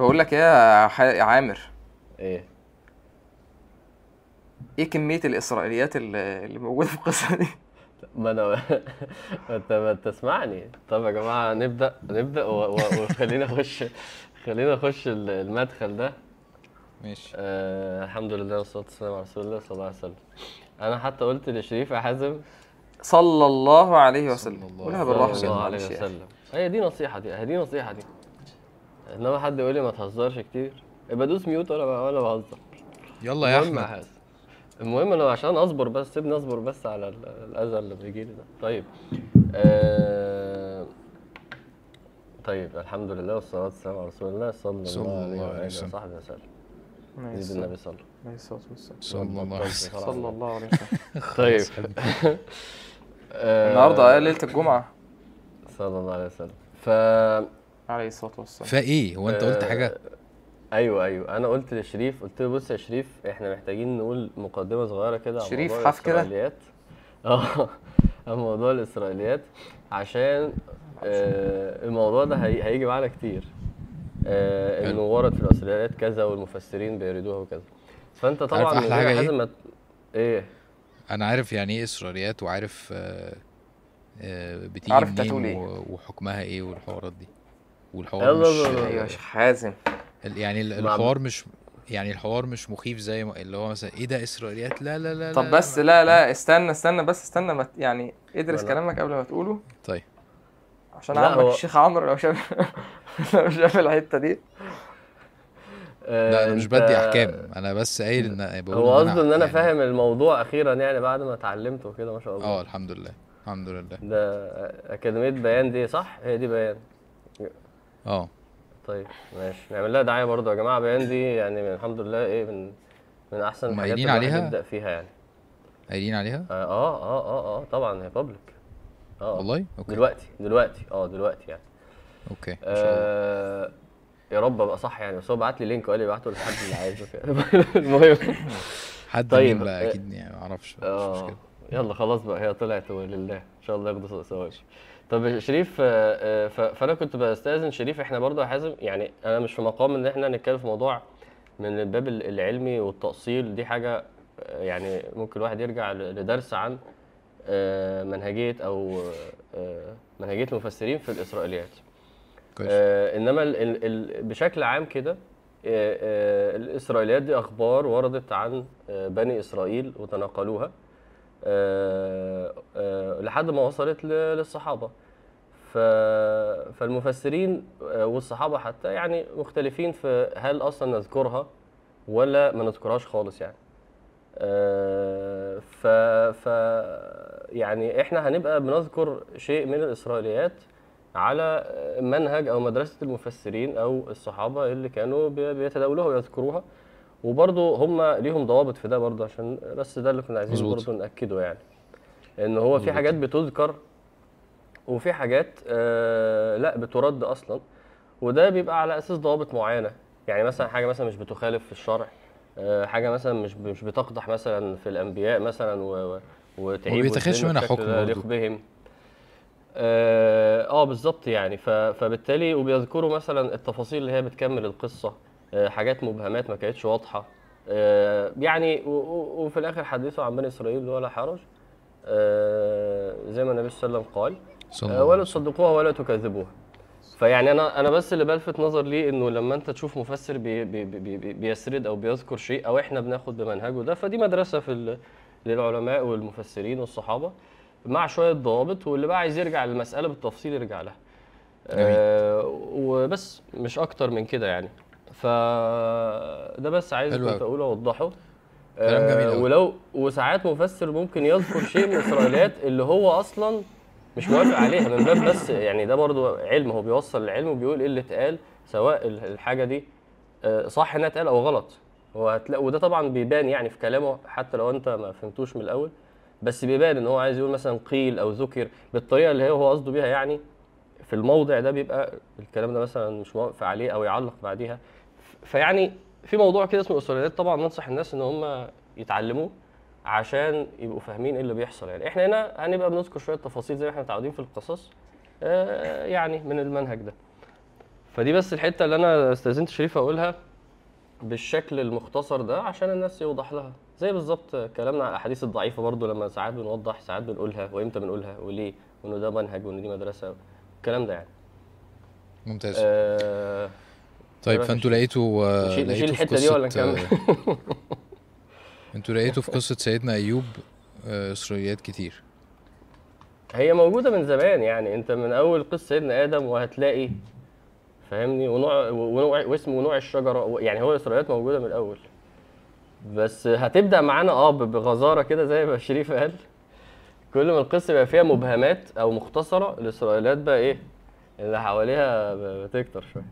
بقول لك إيه يا ح- يا عامر؟ إيه. إيه كمية الإسرائيليات اللي اللي موجودة في القصة دي؟ ما أنا ما أنت ما تسمعني طب يا جماعة نبدأ نبدأ و- و- وخلينا نخش خلينا نخش ال- المدخل ده. ماشي. آه الحمد لله والصلاة والسلام على رسول الله صلى الله عليه وسلم. أنا حتى قلت لشريف يا حازم صلى الله عليه صلى وسلم قولها بالراحة صلى الله عليه أخي. وسلم. هي دي نصيحه دي هي دي نصيحه دي انما حد يقول لي ما تهزرش كتير. يبقى دوس ميوت ولا ولا بهزر. يلا يا أحمد. المهم أنا عشان اصبر بس سيبني اصبر بس على ال- الأذى اللي بيجي لي ده. طيب. آه... طيب الحمد لله والصلاة والسلام على رسول الله. صلى صلى الله الله عليه عليه وآله وسلم. وصحبه وسلم. عليه زيد النبي صلى الصلاة والسلام. صلى الله عليه وسلم. صلى الله عليه وسلم. طيب. آه، النهارده ليلة الجمعة. صلى الله عليه وسلم. ف عليه الصلاة والسلام. فايه هو أنت قلت آه، حاجة أيوه أيوه. أنا قلت لشريف قلت له بص يا شريف إحنا محتاجين نقول مقدمة صغيرة كده عن شريف حف كده؟ الإسرائيليات. آه عن موضوع الإسرائيليات. عشان آه الموضوع ده هي... هيجي معانا كتير. آه إنه. ورد في الإسرائيليات كذا والمفسرين بيردوها وكذا. فأنت طبعا حاجة إيه؟ حازم ما ت- إيه؟ أنا عارف يعني إيه إسرائيليات وعارف آه، آه، بتيجي منين إيه. و- وحكمها إيه والحوارات دي. والحوار مش أيوه يا شيخ حازم. ال- يعني الحوار مش يعني الحوار مش مخيف زي ما اللي هو مثلا إيه ده إسرائيليات؟ لا لا لا طب بس لا لا استنى استنى بس استنى ما يعني ادرس كلامك قبل ما تقوله. طيب. عشان عمك الشيخ عمرو لو شاف لو شاف الحتة دي. لا أنا مش بدي أحكام. أنا بس قايل إن بقول هو قصده إن أنا يعني- فاهم الموضوع أخيرا يعني بعد ما اتعلمته كده ما شاء الله. آه الحمد لله. الحمد لله. ده أكاديمية بيان دي صح؟ هي دي بيان. آه طيب ماشي. نعمل لها دعاية برضه يا جماعة بيان دي يعني الحمد لله إيه من من أحسن الحاجات اللي عليها؟ يبدأ فيها يعني. قايلين عليها؟ آه آه آه آه, آه طبعا هي public آه والله؟ أوكي. دلوقتي دلوقتي آه دلوقتي يعني. أوكي ما شاء الله. آه يا رب أبقى صح يعني بس هو بعت لي link وقال لي ابعته لحد اللي عايزه المهم. حد طيب، مين بقى؟ آه، أكيد يعني ما أعرفش آه يلا خلاص بقى هي طلعت ولله. إن شاء الله ياخدوا ثواب طب شريف آه، آه، فأنا كنت بستاذن شريف إحنا برضه حازم يعني أنا مش في مقام إن إحنا نتكلم في موضوع من الباب ال- العلمي والتأصيل دي حاجة آه، يعني ممكن الواحد يرجع لدرس عن منهجية أو منهجية المفسرين في الإسرائيليات. كويس. إنما ال ال ال بشكل عام كده الإسرائيليات دي أخبار وردت عن بني إسرائيل وتناقلوها. لحد ما وصلت للصحابة. فالمفسرين آه والصحابة حتى يعني مختلفين في هل أصلا نذكرها ولا ما نذكرهاش خالص يعني. آه، ف ف يعني إحنا هنبقى بنذكر شيء من الإسرائيليات على منهج أو مدرسة المفسرين أو الصحابة اللي كانوا بي- بيتداولوها ويذكروها. وبرضه هم ليهم ضوابط في ده برضه عشان بس ده اللي كنا عايزين. برضه نأكده يعني إن هو في. حاجات بتذكر وفي حاجات آه لأ بترد أصلا وده بيبقى على أساس ضوابط معينة يعني مثلا حاجة مثلا مش بتخالف في الشرع آه، حاجة مثلا مش مش بتقدح مثلا في الأنبياء مثلا و و- وتعيب بيتاخدش وتذم منها حكم برضه. بهم آه آه، بالظبط يعني فبالتالي وبيذكروا مثلا التفاصيل اللي هي بتكمل القصة حاجات مبهمات ما كانتش واضحة. آه، يعني وفي الآخر حدثوا عن بني إسرائيل ولا حرج. آه، زي ما النبي صلى الله عليه وسلم قال آه، ولا. تصدقوها ولا تكذبوها. فيعني أنا أنا بس اللي بلفت نظر ليه إنه لما أنت تشوف مفسر بي بي بي بي بيسرد أو بيذكر شيء أو إحنا بناخد بمنهجه ده فدي مدرسة في للعلماء والمفسرين والصحابة مع شوية ضوابط واللي بقى عايز يرجع للمساله بالتفصيل يرجع لها. آه وبس مش أكتر من كده يعني. فده بس عايز كنت. أقوله أوضحه كلام جميل آه أوي. ولو وساعات مفسر ممكن يذكر شيء من الإسرائيليات اللي هو أصلا مش موافق عليها من باب بس يعني ده برضو علم هو بيوصل العلم وبيقول إيه اللي اتقال سواء ال- الحاجة دي آه، صح إنها اتقال أو غلط هو هتلاقي وده طبعا بيبان يعني في كلامه حتى لو أنت ما فهمتوش من الأول بس بيبان إن هو عايز يقول مثلا قيل أو ذكر بالطريقة اللي هو قصده بيها يعني في الموضع ده بيبقى الكلام ده مثلا مش موافق عليه أو يعلق بعديها فيعني في موضوع كده اسمه اسرائيليات طبعا ننصح الناس إن هم يتعلموه عشان يبقوا فاهمين إيه اللي بيحصل. يعني إحنا هنا هنبقى بنذكر شوية تفاصيل زي ما إحنا متعودين في القصص آه، يعني من المنهج ده. فدي بس الحتة اللي أنا استأذنت شريف أقولها بالشكل المختصر ده عشان الناس يوضح لها. زي بالظبط كلامنا على الأحاديث الضعيفة برضو لما ساعات بنوضح ساعات بنقولها وإمتى بنقولها وليه وإنه ده منهج وان دي مدرسة الكلام ده يعني. ممتاز. آه طيب فأنتوا لقيتوا آه، نشيل في الحتة دي ولا نكمل آه، أنتوا لقيتوا في قصة سيدنا أيوب آه، إسرائيليات كتير. هي موجودة من زمان يعني انت من أول قصة سيدنا آدم وهتلاقي فاهمني ونوع ونوع واسم ونوع الشجرة يعني هو الاسرائيليات موجودة من الأول. بس هتبدأ معانا آه ب- بغزارة كده زي ما شريف قال. كل ما القصة يبقى فيها مبهمات أو مختصرة الإسرائيليات بقى إيه اللي حواليها بتكتر شوية.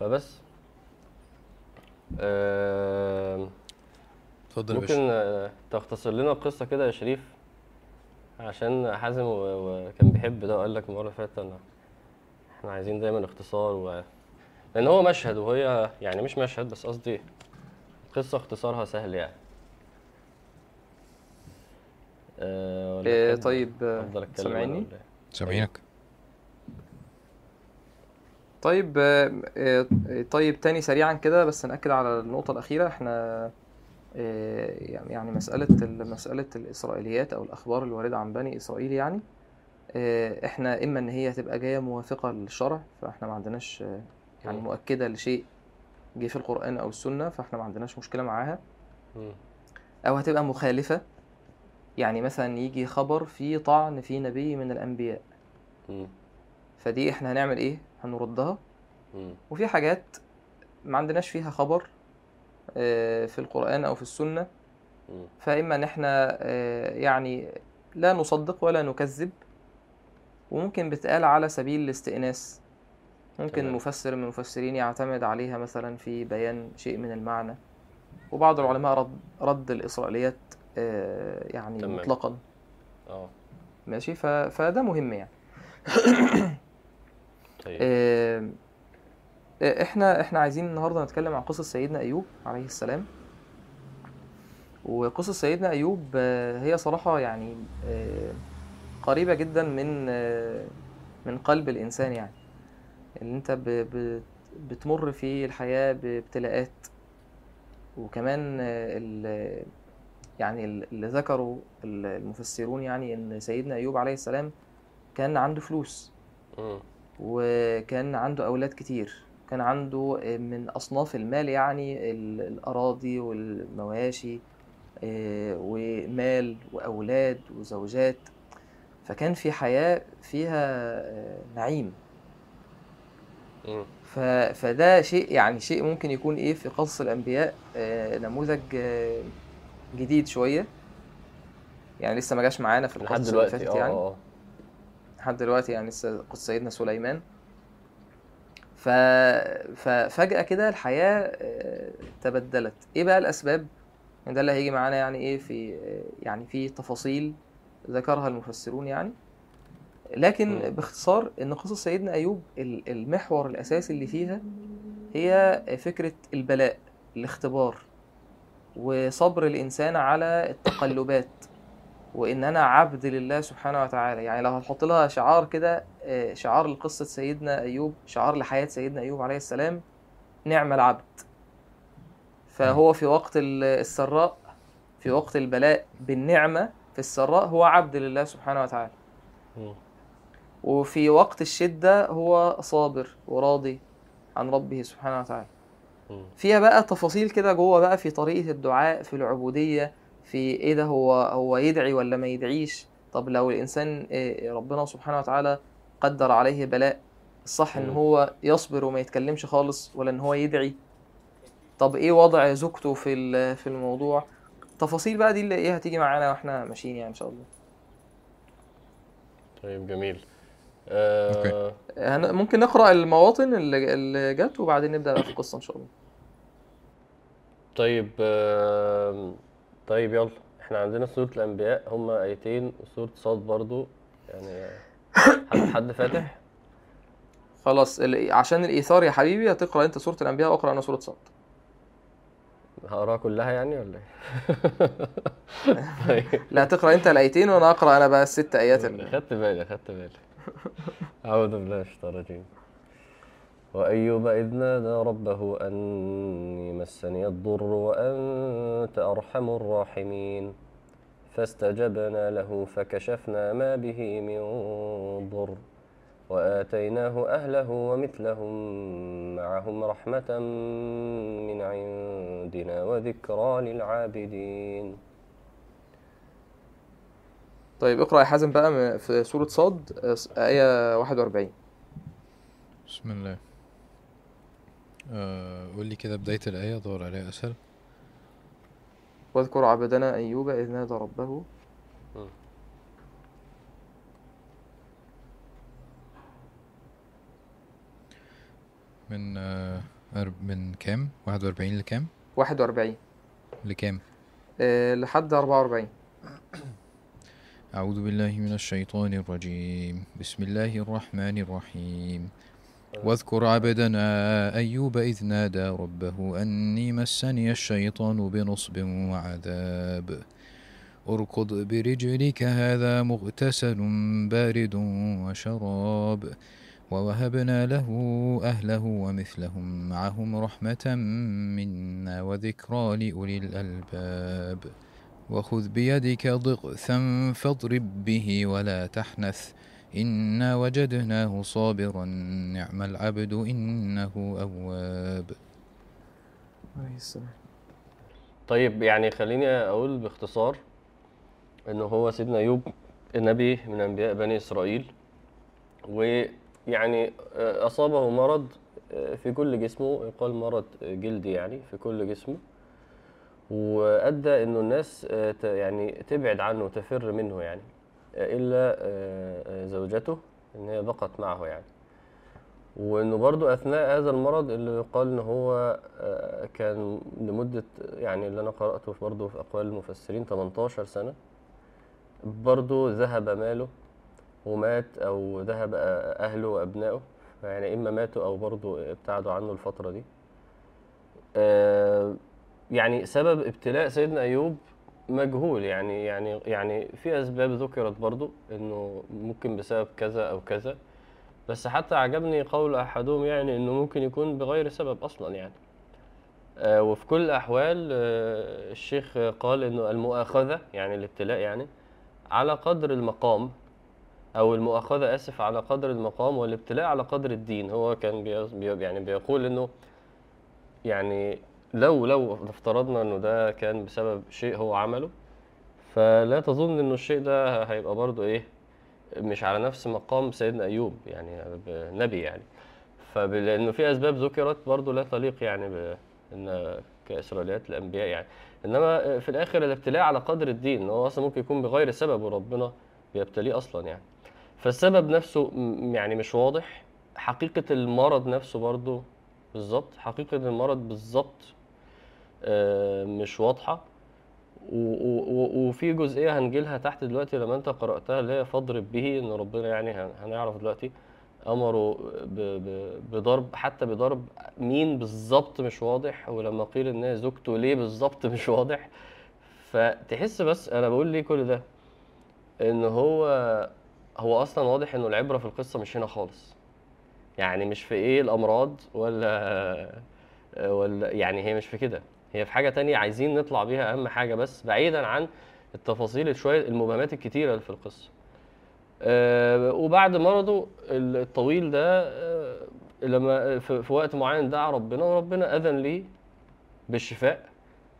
فبس. اتفضل يا باشا. ممكن تختصر لنا القصة كده يا شريف؟ عشان حازم وكان بيحب ده وقال لك المرة اللي فاتت انا إحنا عايزين دايما اختصار و... لأن هو مشهد وهي يعني مش مشهد بس قصدي قصة اختصارها سهل يعني. أه إيه، طيب آه، أفضل أتكلم أنا سامعني؟ ولا إيه؟ سامعينك. طيب آه، آه، طيب تاني سريعا كده بس نأكد على النقطة الأخيرة إحنا آه، يعني مسألة مسألة الإسرائيليات أو الأخبار الواردة عن بني إسرائيل يعني إحنا إما إن هي تبقى جاية موافقة للشرع فإحنا ما عندناش يعني. مؤكدة لشيء جه في القرآن أو السنة فإحنا ما عندناش مشكلة معاها. أو هتبقى مخالفة يعني مثلا يجي خبر فيه طعن في نبي من الأنبياء. فدي إحنا هنعمل إيه؟ هنردها. مم. وفي حاجات ما عندناش فيها خبر آه، في القرآن أو في السنة. مم. فإما إن إحنا آه، يعني لا نصدق ولا نكذب. وممكن بتقال على سبيل الاستئناس. ممكن تمام. مفسر من المفسرين يعتمد عليها مثلا في بيان شيء من المعنى. وبعض العلماء رد رد الإسرائيليات آه، يعني تمام. مطلقا. آه. ماشي؟ ف... فده مهم يعني. طيب. آه، آه، إحنا إحنا عايزين النهارده نتكلم عن قصة سيدنا أيوب عليه السلام. وقصة سيدنا أيوب آه، هي صراحة يعني قريبة جدا من من قلب الإنسان يعني. اللي انت بتمر في الحياة بابتلاءات. وكمان ال- يعني اللي ذكروا المفسرون يعني إن سيدنا أيوب عليه السلام كان عنده فلوس. وكان عنده أولاد كتير. كان عنده من أصناف المال يعني ال- الأراضي والمواشي آه، ومال وأولاد وزوجات. فكان في حياة فيها آه، نعيم. فده شيء يعني شيء ممكن يكون إيه في قصص الأنبياء آه، نموذج آه، جديد شوية. يعني لسه ما جاش معانا في القصص اللي فاتت يعني. لحد دلوقتي يعني لسه قصة سيدنا سليمان. ف... ففجأة كده الحياة آه، تبدلت. إيه بقى الأسباب؟ ده اللي هيجي معانا يعني إيه في آه، يعني في تفاصيل ذكرها المفسرون يعني. لكن. باختصار إن قصص سيدنا أيوب ال- المحور الأساسي اللي فيها هي فكرة البلاء الاختبار وصبر الإنسان على التقلبات. وإن أنا عبد لله سبحانه وتعالى يعني لو هتحط لها شعار كده آه، شعار لقصة سيدنا أيوب شعار لحياة سيدنا أيوب عليه السلام نعم العبد فهو في وقت ال- السراء في وقت البلاء بالنعمة في السراء هو عبد لله سبحانه وتعالى. وفي وقت الشدة هو صابر وراضي عن ربه سبحانه وتعالى. فيها بقى تفاصيل كده جوه بقى في طريقة الدعاء في العبودية في إيه ده هو هو يدعي ولا ما يدعيش؟ طب لو الإنسان إيه ربنا سبحانه وتعالى قدر عليه بلاء الصح إن. هو يصبر وما يتكلمش خالص ولا إن هو يدعي؟ طب إيه وضع زوجته في ال- في الموضوع؟ تفاصيل بقى دي اللي إيه هتيجي معانا وإحنا ماشيين يعني إن شاء الله. طيب جميل. آه هن- ممكن نقرأ المواطن اللي اللي جت وبعدين نبدأ بقى في القصة إن شاء الله. طيب آه طيب يلا. إحنا عندنا سورة الأنبياء هما آيتين وسورة صاد برضو. يعني حد حد فاتح؟ خلاص ال- عشان الإيثار يا حبيبي هتقرأ أنت سورة الأنبياء وأقرأ أنا سورة صاد. هقراها كلها يعني ولا إيه؟ طيب. لا تقرأ أنت الآيتين وأنا أقرأ أنا بقى الست آيات ال- خدت بالي خدت بالي. أعوذ بالله من الشيطان الرجيم. وأيوب إذ نادى ربه أني مسني الضر وأنت أرحم الراحمين. فاستجبنا له فكشفنا ما به من ضر وآتيناه أهله ومثلهم معهم رحمة من عندنا وذكرى للعابدين. طيب اقرأ يا حازم بقى في سورة صاد آية 41 بسم الله. قول لي كده بداية الآية دور عليها أسهل واذكر عبدنا أيوب إذ نادى ربه. من آه أرب من كام؟ واحد وأربعين لكام؟ 41 لكام؟ آه، لحد 44 أعوذ بالله من الشيطان الرجيم. بسم الله الرحمن الرحيم. واذكر عبدنا أيوب إذ نادى ربه أني مسني الشيطان بنصب وعذاب. اركض برجلك هذا مغتسل بارد وشراب. ووهبنا له أهله ومثلهم معهم رحمة منا وذكرى لأولي الألباب. وخذ بيدك ضغثا فاضرب به ولا تحنث. إنا وجدناه صابرا نعم العبد إنه أواب. طيب يعني خليني أقول باختصار انه هو سيدنا أيوب النبي من أنبياء بني إسرائيل ويعني أصابه مرض في كل جسمه يقال مرض جلدي يعني في كل جسمه وأدى إنه الناس يعني تبعد عنه وتفر منه يعني. إلا آه، آه، زوجته إن هي بقت معه يعني. وإنه برضو أثناء هذا المرض اللي يقال ان هو آه، كان لمدة يعني اللي أنا قرأته برضو في أقوال المفسرين 18 سنة برضو ذهب ماله ومات أو ذهب أهله وأبنائه. يعني إما ماتوا أو برضو ابتعدوا عنه الفترة دي. يعني سبب ابتلاء سيدنا أيوب مجهول يعني يعني يعني في أسباب ذكرت برضو إنه ممكن بسبب كذا أو كذا بس حتى عجبني قول أحدهم يعني إنه ممكن يكون بغير سبب أصلا يعني. آه، وفي كل الأحوال آه، الشيخ قال إنه المؤاخذة يعني الابتلاء يعني على قدر المقام أو المؤاخذة آسف على قدر المقام والابتلاء على قدر الدين. هو كان بي بي- يعني بيقول إنه يعني لو لو افترضنا إنه ده كان بسبب شيء هو عمله فلا تظن إنه الشيء ده هيبقى برضه إيه مش على نفس مقام سيدنا أيوب يعني نبي يعني. فلانه في أسباب ذكرت برضه لا تليق يعني بان كإسرائيليات الأنبياء يعني. إنما في الآخر الابتلاء على قدر الدين هو أصلا ممكن يكون بغير سبب وربنا بيبتليه أصلا يعني. فالسبب نفسه يعني مش واضح. حقيقة المرض نفسه برضه بالظبط حقيقة المرض بالظبط مش واضحة. و- و- و- وفي جزئية هنجيلها تحت دلوقتي لما انت قرأتها اللي هي فاضرب به إن ربنا يعني هن- هنعرف دلوقتي أمره بضرب حتى بضرب مين بالظبط مش واضح ولما قيل إن هي زوجته ليه بالظبط مش واضح. فتحس بس أنا بقول ليه كل ده؟ إن هو هو أصلا واضح إنه العبرة في القصة مش هنا خالص. يعني مش في إيه الأمراض ولا ولا يعني هي مش في كده. هي في حاجة تانية عايزين نطلع بيها أهم حاجة بس بعيدا عن التفاصيل شوية المبهمات الكتيرة اللي في القصة. آه، وبعد مرضه الطويل ده آه، لما في وقت معين دعا ربنا وربنا أذن ليه بالشفاء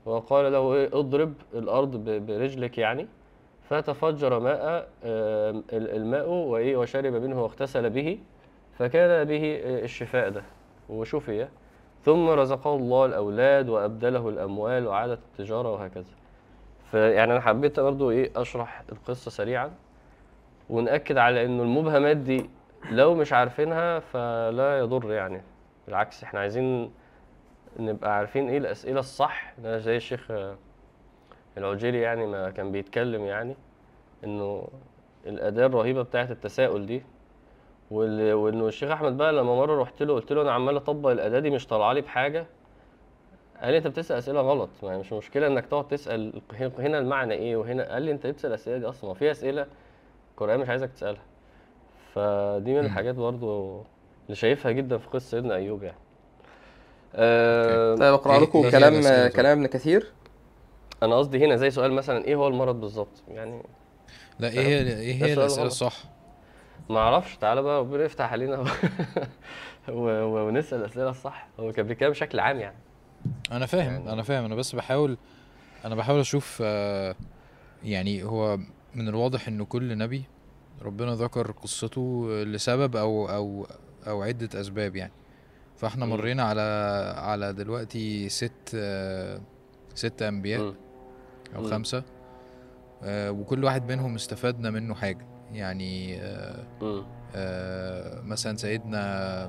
وقال له إيه اضرب الأرض برجلك يعني. فتفجر ماء آه، ال- الماء وإيه وشرب منه واغتسل به فكان به آه، الشفاء ده. وشفي. ثم رزقه الله الأولاد وأبدله الأموال وعادت التجارة وهكذا. فيعني أنا حبيت برضو إيه أشرح القصة سريعا ونأكد على إنه المبهمات دي لو مش عارفينها فلا يضر يعني. بالعكس إحنا عايزين نبقى عارفين إيه الأسئلة الصح. زي الشيخ العجيري يعني ما كان بيتكلم يعني إنه الأداة الرهيبة بتاعة التساؤل دي وانه الشيخ احمد بقى لما مره رحت له قلت له أنا عمال اطبق الاداه دي مش طالعه لي بحاجه قال لي انت بتسال اسئله غلط ما مش مشكله انك تقعد تسال هنا المعنى إيه وهنا قال لي انت بتسال الاسئله دي أصلا في اسئله القران مش عايزك تسالها فدي من. الحاجات برضو اللي شايفها جدا في قصه سيدنا ايوب يعني آه طيب اقرا إيه- لكم إيه كلام طيب؟ كلام ابن كثير أنا قصدي هنا زي سؤال مثلا إيه هو المرض بالظبط يعني لا إيه هي إيه هي الاسئله. الصح ما أعرفش تعالى بقى ربنا يفتح علينا و... و... ونسأل الأسئلة الصح هو كان بيتكلم بشكل عام يعني أنا فاهم يعني- أنا فاهم أنا بس بحاول أنا بحاول أشوف آه، يعني هو من الواضح إنه كل نبي ربنا ذكر قصته لسبب أو أو أو عدة أسباب يعني فإحنا. مرينا على على دلوقتي ست آه، ست أنبياء. أو مم. خمسة آه، وكل واحد منهم استفدنا منه حاجة يعني آه،. آه، مثلا سيدنا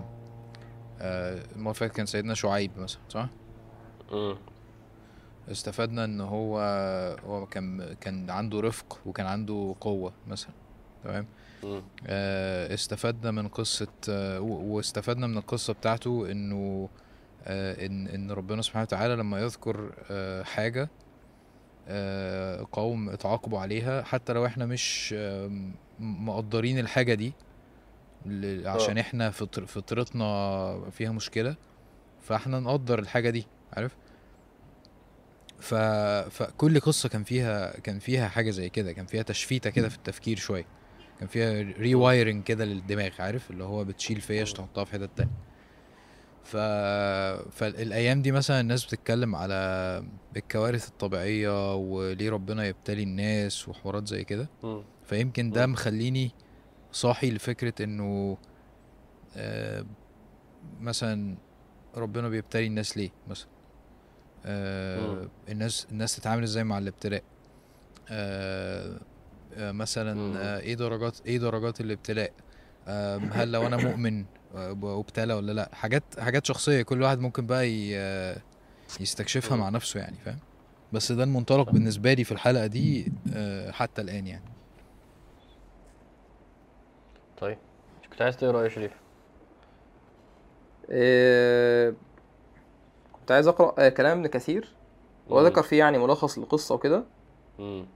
آه، فاتت كان سيدنا شعيب مثلا صح؟ استفدنا إن هو هو كان كان عنده رفق وكان عنده قوة مثلا تمام. آه، استفدنا من قصة آه، و- واستفدنا من القصة بتاعته إنه آه، إن إن ربنا سبحانه وتعالى لما يذكر آه، حاجة آه، قوم اتعاقبوا عليها حتى لو إحنا مش مقدرين الحاجة دي ل- عشان إحنا فطر فطرتنا فيها مشكلة فاحنا نقدر الحاجة دي عارف؟ ف... فكل قصة كان فيها كان فيها حاجة زي كده كان فيها تشفيتة كده في التفكير شوية كان فيها ريوايرنج كده للدماغ عارف؟ اللي هو بتشيل فيش تحطها في حتة تانية. ف... فالايام دي مثلا الناس بتتكلم على الكوارث الطبيعية وليه ربنا يبتلي الناس وحوارات زي كده. فيمكن ده. مخليني صاحي لفكرة إنه آه مثلا ربنا بيبتلي الناس ليه مثلا آه. الناس الناس تتعامل إزاي مع الابتلاء آه آه مثلا. آه إيه درجات إيه درجات الابتلاء آه هل لو أنا مؤمن آه، وابتلى ولا لأ حاجات حاجات شخصية كل واحد ممكن بقى آه، يستكشفها. مع نفسه يعني فاهم بس ده المنطلق بالنسبة لي في الحلقة دي آه، حتى الآن يعني طيب. كنت عايز تقرأ إيه يا شريف. آه، كنت عايز أقرأ آه، كلام ابن كثير. هو مم. ذكر فيه يعني ملخص للقصة وكده.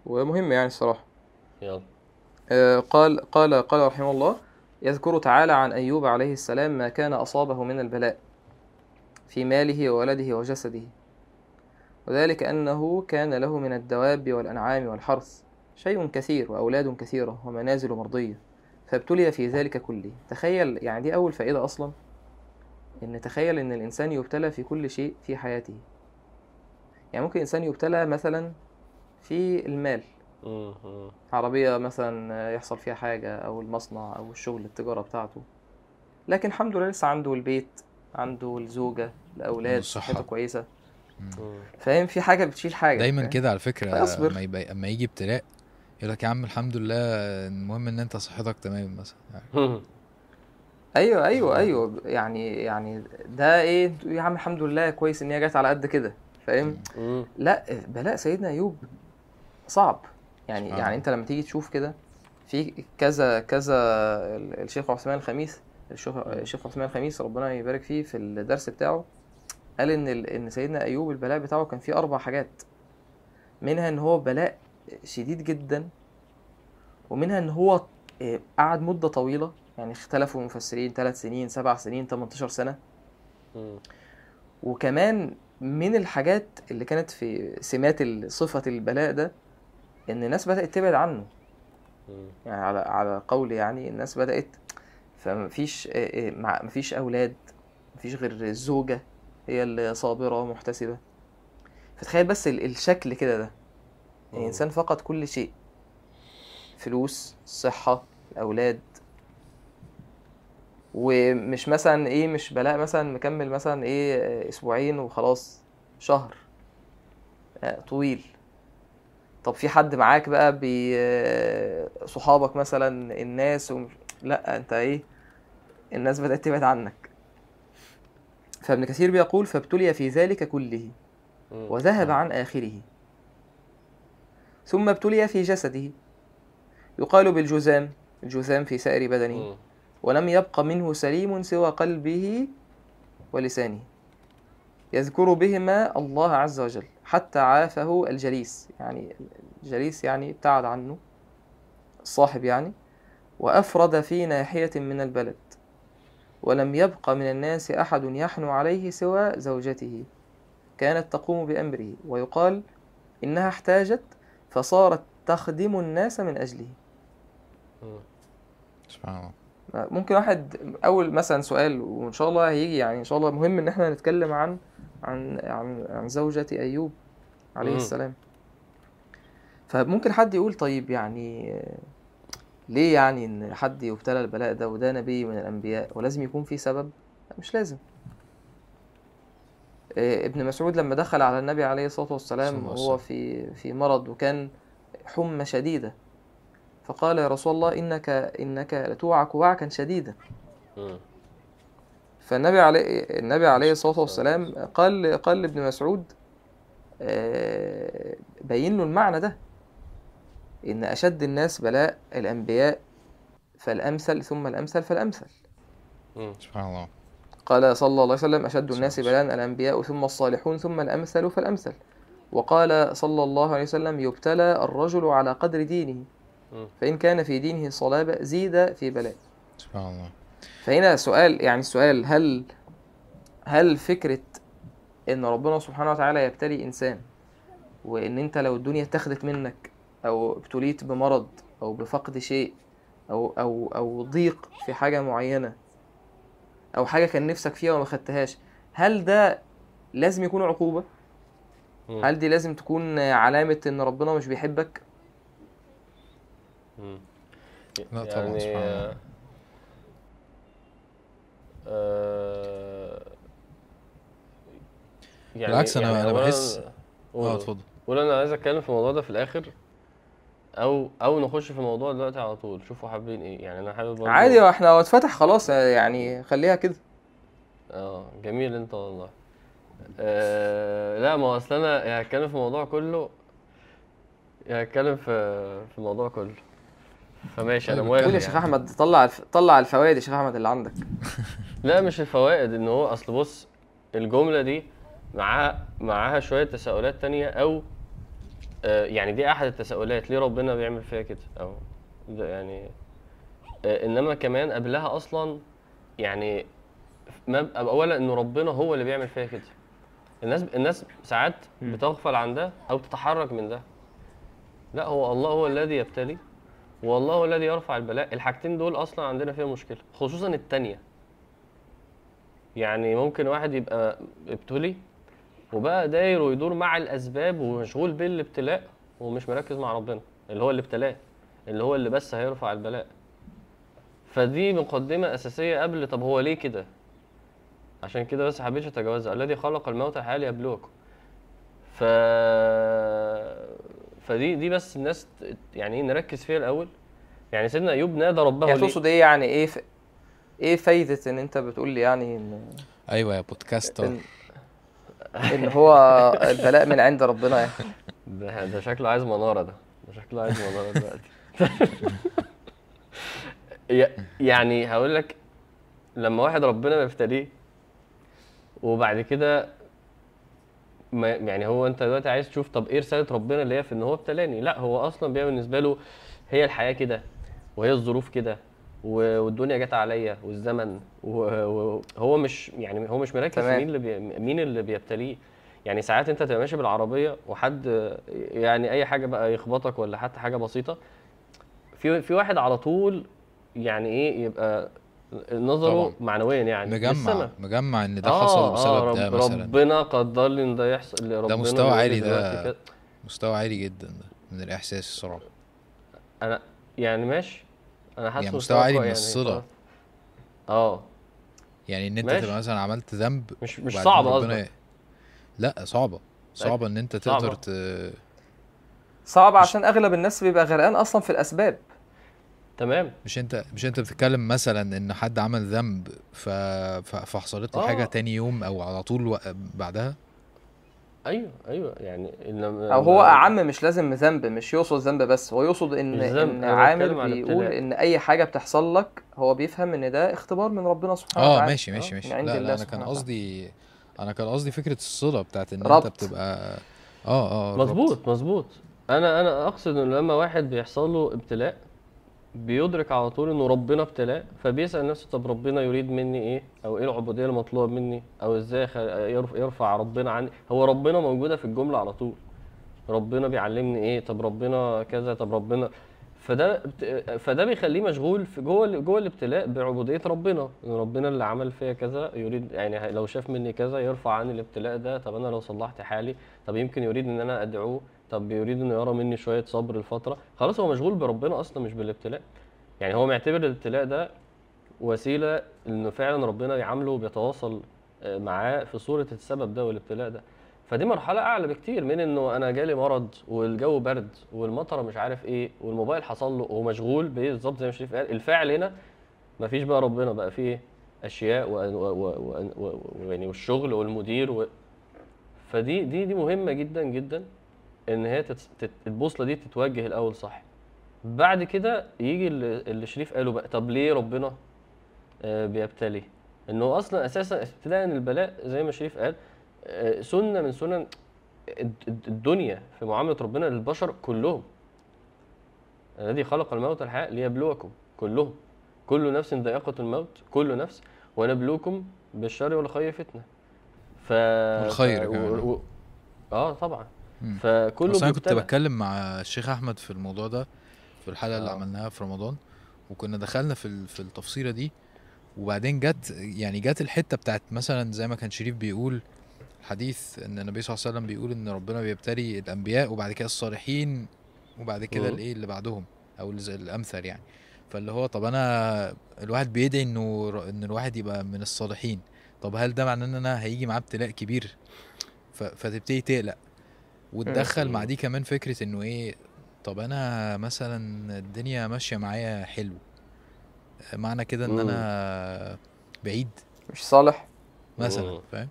ومهم يعني الصراحة. يلا. آه، قال قال قال رحمه الله يذكر تعالى عن أيوب عليه السلام ما كان أصابه من البلاء في ماله وولده وجسده. وذلك أنه كان له من الدواب والأنعام والحرث. شيء كثير وأولاد كثيرة ومنازل مرضية. فابتلي في ذلك كله تخيل يعني دي أول فائدة أصلا إن تخيل إن الإنسان يبتلى في كل شيء في حياته يعني ممكن الإنسان يبتلى مثلا في المال. عربية مثلا يحصل فيها حاجة أو المصنع أو الشغل التجارة بتاعته لكن الحمد لله لسه عنده البيت عنده الزوجة الأولاد. صحته كويسة. فاهم في حاجة بتشيل حاجة دايما؟ كده على فكرة اما يجي ابتلاء يقول لك يا عم الحمد لله المهم إن أنت صحتك تمام مثلا. مم. أيوه أيوه أيوه. يعني يعني ده إيه؟ يا عم الحمد لله كويس إن هي جت على قد كده فاهم. لا بلاء سيدنا أيوب صعب. يعني آه. يعني أنت لما تيجي تشوف كده في كذا كذا ال- الشيخ عثمان الخميس الشيخ الشيخ عثمان الخميس ربنا يبارك فيه في الدرس بتاعه قال إن ال- إن سيدنا أيوب البلاء بتاعه كان فيه أربع حاجات. منها إن هو بلاء شديد جدا ومنها إن هو آه، قعد مدة طويلة يعني اختلفوا المفسرين ثلاث سنين سبع سنين 18 سنة. وكمان من الحاجات اللي كانت في سمات صفة البلاء ده إن الناس بدأت تبعد عنه. يعني على على قول يعني الناس بدأت فمفيش آه، آه، مفيش أولاد مفيش غير الزوجة هي اللي صابرة ومحتسبة فتخيل بس ال- الشكل كده ده. الإنسان فقد كل شيء. فلوس صحة الأولاد. ومش مثلا إيه مش بلاء مثلا مكمل مثلا إيه آه، أسبوعين وخلاص شهر. آه، طويل. طب في حد معاك بقى بي آه، صحابك مثلا الناس ومش... لأ أنت إيه الناس بدأت تبعد عنك. فابن كثير بيقول فابتلي في ذلك كله. وذهب عن آخره. ثم ابتلي في جسده. يقال بالجذام الجذام في سائر بدنه. ولم يبق منه سليم سوى قلبه ولسانه. يذكر بهما الله عز وجل حتى عافه الجليس. يعني الجليس يعني ابتعد عنه الصاحب يعني. وأفرد في ناحية من البلد. ولم يبق من الناس أحد يحنو عليه سوى زوجته. كانت تقوم بأمره. ويقال إنها احتاجت فصارت تخدم الناس من أجله. سبحان الله. ممكن واحد أول مثلا سؤال وإن شاء الله هيجي يعني إن شاء الله مهم إن إحنا نتكلم عن عن عن, عن زوجة أيوب عليه مم. السلام. فممكن حد يقول طيب يعني ليه يعني إن حد يبتلى البلاء ده وده نبي من الأنبياء ولازم يكون في سبب؟ لا مش لازم. ابن مسعود لما دخل على النبي عليه الصلاة والسلام وهو. في في مرض وكان حمى شديدة فقال يا رسول الله إنك إنك لتوعك وعكا شديدا. فالنبي عليه النبي عليه الصلاة والسلام قال قال لابن مسعود آه، بين له المعنى ده إن أشد الناس بلاء الأنبياء فالأمثل ثم الأمثل فالأمثل مم. سبحان الله قال صلى الله عليه وسلم أشد الناس بلاء الأنبياء ثم الصالحون ثم الأمثل فالأمثل. وقال صلى الله عليه وسلم يبتلى الرجل على قدر دينه. فإن كان في دينه صلابة زيد في بلاء. سبحان الله. فهنا سؤال يعني السؤال هل هل فكرة إن ربنا سبحانه وتعالى يبتلي إنسان وإن أنت لو الدنيا اتاخدت منك أو ابتليت بمرض أو بفقد شيء أو أو أو ضيق في حاجة معينة أو حاجة كان نفسك فيها وما خدتهاش هل ده لازم يكون عقوبة؟ مم. هل دي لازم تكون علامة إن ربنا مش بيحبك؟ مم. لا طبعاً، يعني سبحان الله. آه، آه، يعني بالعكس، أنا- يعني أنا أولاً- بحس- آه اتفضل قول أنا عايز أتكلم في الموضوع ده في الآخر أو أو نخش في الموضوع دلوقتي على طول. شوفوا حابين إيه. يعني أنا حابب برضه عادي إحنا هو اتفتح خلاص يعني خليها كده. آه جميل أنت والله. آه لا ما هو أصل أنا يا هتكلم في الموضوع كله. يا هتكلم في في الموضوع كله. فماشي أنا طيب، موافق قول يا يعني. شيخ أحمد طلع الف... طلع الفوائد يا شيخ أحمد اللي عندك. لا مش الفوائد إن هو أصل بص الجملة دي معاها معاها شوية تساؤلات تانية أو يعني دي أحد التساؤلات. ليه ربنا بيعمل فيها كده؟ أو يعني آه إنما كمان قبلها أصلا يعني ما اولا إنه ربنا هو اللي بيعمل فيها كده. الناس الناس ساعات. بتغفل عن ده أو تتحرك من ده. لا هو الله هو الذي يبتلي والله هو الذي يرفع البلاء. الحاجتين دول أصلا عندنا فيها مشكلة خصوصا التانية. يعني ممكن واحد يبقى ابتلي وبقى داير ويدور مع الأسباب ومشغول بالابتلاء ومش مركز مع ربنا اللي هو اللي ابتلاه اللي هو اللي بس هيرفع البلاء. فدي مقدمة أساسية قبل طب هو ليه كده؟ عشان كده بس حبيتش أتجاوزها. الذي خلق الموت والحياة ليبلوكم. ف فدي دي بس الناس يعني إيه نركز فيها الأول. يعني سيدنا أيوب نادى ربه يعني تقصد إيه يعني إيه ف... إيه فايدة إن أنت بتقول لي يعني إن أيوه يا بودكاستر. ان, هو البلاء من عند ربنا يعني. ده ده شكله عايز منارة ده. ده شكله عايز منارة دلوقتي. يعني هقول لك لما واحد ربنا بيبتليه وبعد كده ما يعني هو انت دلوقتي عايز تشوف طب إيه رسالة ربنا اللي هي في ان هو ابتلاني؟ لا هو أصلا بيبقى بالنسبة له هي الحياة كده وهي الظروف كده والدنيا جت عليا والزمن وهو مش يعني هو مش مركز. مين اللي بي مين اللي بيبتليه يعني ساعات انت تبقى ماشي بالعربية وحد يعني أي حاجة بقى يخبطك ولا حتى حاجة بسيطة في في واحد على طول يعني إيه يبقى نظره طبعاً. معنويا يعني مجمع للسما. مجمع إن ده آه، حصل آه، بسبب ده رب مثلا ربنا قدر لي إن ده يحصل ربنا مستوى عالي ده. مستوى عالي جدا ده من الإحساس الصراحة أنا يعني ماشي أنا حاسس يعني مستوى عالي من كويس الصلة. خلاص. آه يعني إن أنت ماشي. تبقى مثلا عملت ذنب مش مش وبعدين صعب ربنا لأ صعبة صعبة إن أنت صعبة. تقدر ت... صعب عشان أغلب الناس بيبقى غرقان أصلا في الأسباب تمام مش أنت مش أنت بتتكلم مثلا إن حد عمل ذنب ف... ف... فحصلت له آه. حاجة تاني يوم أو على طول و... بعدها أيوه أيوه يعني لما أو هو أعم مش لازم ذنب مش يقصد ذنب بس هو يقصد إن إن عامل بيقول. إن أي حاجة بتحصل لك هو بيفهم إن ده اختبار من ربنا سبحانه آه وتعالى ماشي ماشي آه، ماشي من عند لا الله لا أنا كان. قصدي أنا كان قصدي فكرة الصلة بتاعت إن أنت ربط. بتبقى آه آه. مظبوط مظبوط أنا أنا أقصد إن لما واحد بيحصل له ابتلاء بيدرك على طول إنه ربنا ابتلاه فبيسأل نفسه طب ربنا يريد مني إيه؟ أو إيه العبودية المطلوبة مني؟ أو إزاي يرفع ربنا عني؟ هو ربنا موجودة في الجملة على طول. ربنا بيعلمني إيه؟ طب ربنا كذا طب ربنا. فده فده بيخليه مشغول في جوه جوه الابتلاء بعبودية ربنا. إن ربنا اللي عمل فيا كذا يريد يعني لو شاف مني كذا يرفع عني الابتلاء ده. طب أنا لو صلحت حالي طب يمكن يريد إن أنا أدعوه. طب يريد إنه يرى مني شوية صبر لفترة. خلاص هو مشغول بربنا أصلا مش بالابتلاء. يعني هو معتبر الابتلاء ده وسيلة إنه فعلا ربنا يعامله وبيتواصل آه، معاه في صورة السبب ده والابتلاء ده. فدي مرحلة أعلى بكتير من إنه أنا جالي مرض والجو برد والمطرة مش عارف إيه والموبايل حصل له وهو مشغول بالظبط زي ما شريف قال الفاعل هنا مفيش بقى ربنا بقى و- و- و- ويعني والشغل والمدير و... فدي دي دي مهمة جدا جدا. إن هي تت... تت... البوصلة دي تتوجه الأول صح. بعد كده يجي اللي اللي شريف قاله بقى طب ليه ربنا آه، بيبتلي؟ انه أصلا أساسا ابتداء البلاء زي ما شريف قال آه، سنة من سنن الد- الد- الدنيا في معاملة ربنا للبشر كلهم. الذي خلق الموت والحياة ليبلوكم كلهم. كل نفس ذائقة الموت كل نفس. ونبلوكم بالشر والخير فتنة. ف والخير. و... و... آه طبعا. مم. فكله بس أنا كنت. بتكلم مع الشيخ أحمد في الموضوع ده في الحلقة اللي آه. عملناها في رمضان وكنا دخلنا في ال- في التفصيلة دي وبعدين جت يعني جت الحتة بتاعت مثلا زي ما كان شريف بيقول الحديث إن النبي صلى الله عليه وسلم بيقول إن ربنا بيبتلي الأنبياء وبعد كده الصالحين وبعد كده مم. الإيه اللي بعدهم أو الأمثل يعني فاللي هو طب أنا الواحد بيدعي إنه إن الواحد يبقى من الصالحين طب هل ده معناه إن أنا هيجي معاه ابتلاء كبير فتبتدي تقلق وتدخل مع. دي كمان فكرة إنه إيه طب أنا مثلا الدنيا ماشية معايا حلو معنى كده إن. أنا بعيد مش صالح مثلا. فاهم.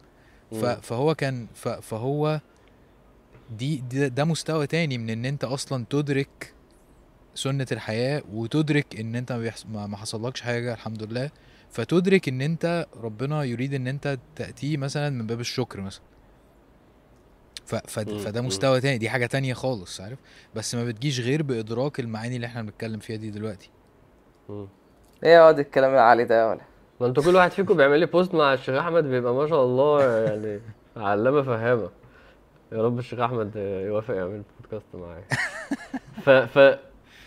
فهو كان فهو دي, دي ده مستوى تاني من إن أنت أصلا تدرك سنة الحياة وتدرك إن أنت ما. ما حصلكش حاجة الحمد لله فتدرك إن أنت ربنا يريد إن أنت تأتيه مثلا من باب الشكر مثلا ف... ف... مم. فده. مستوى تاني دي حاجة تانية خالص عارف بس ما بتجيش غير بإدراك المعاني اللي إحنا بنتكلم فيها دي دلوقتي مم. إيه يا واد الكلام العالي ده يا ولا ما أنتوا كل واحد فيكم بيعمل لي بوست مع الشيخ أحمد بيبقى ما شاء الله يعني علامة فهامة يا رب الشيخ أحمد يوافق يعمل بودكاست معايا ف ف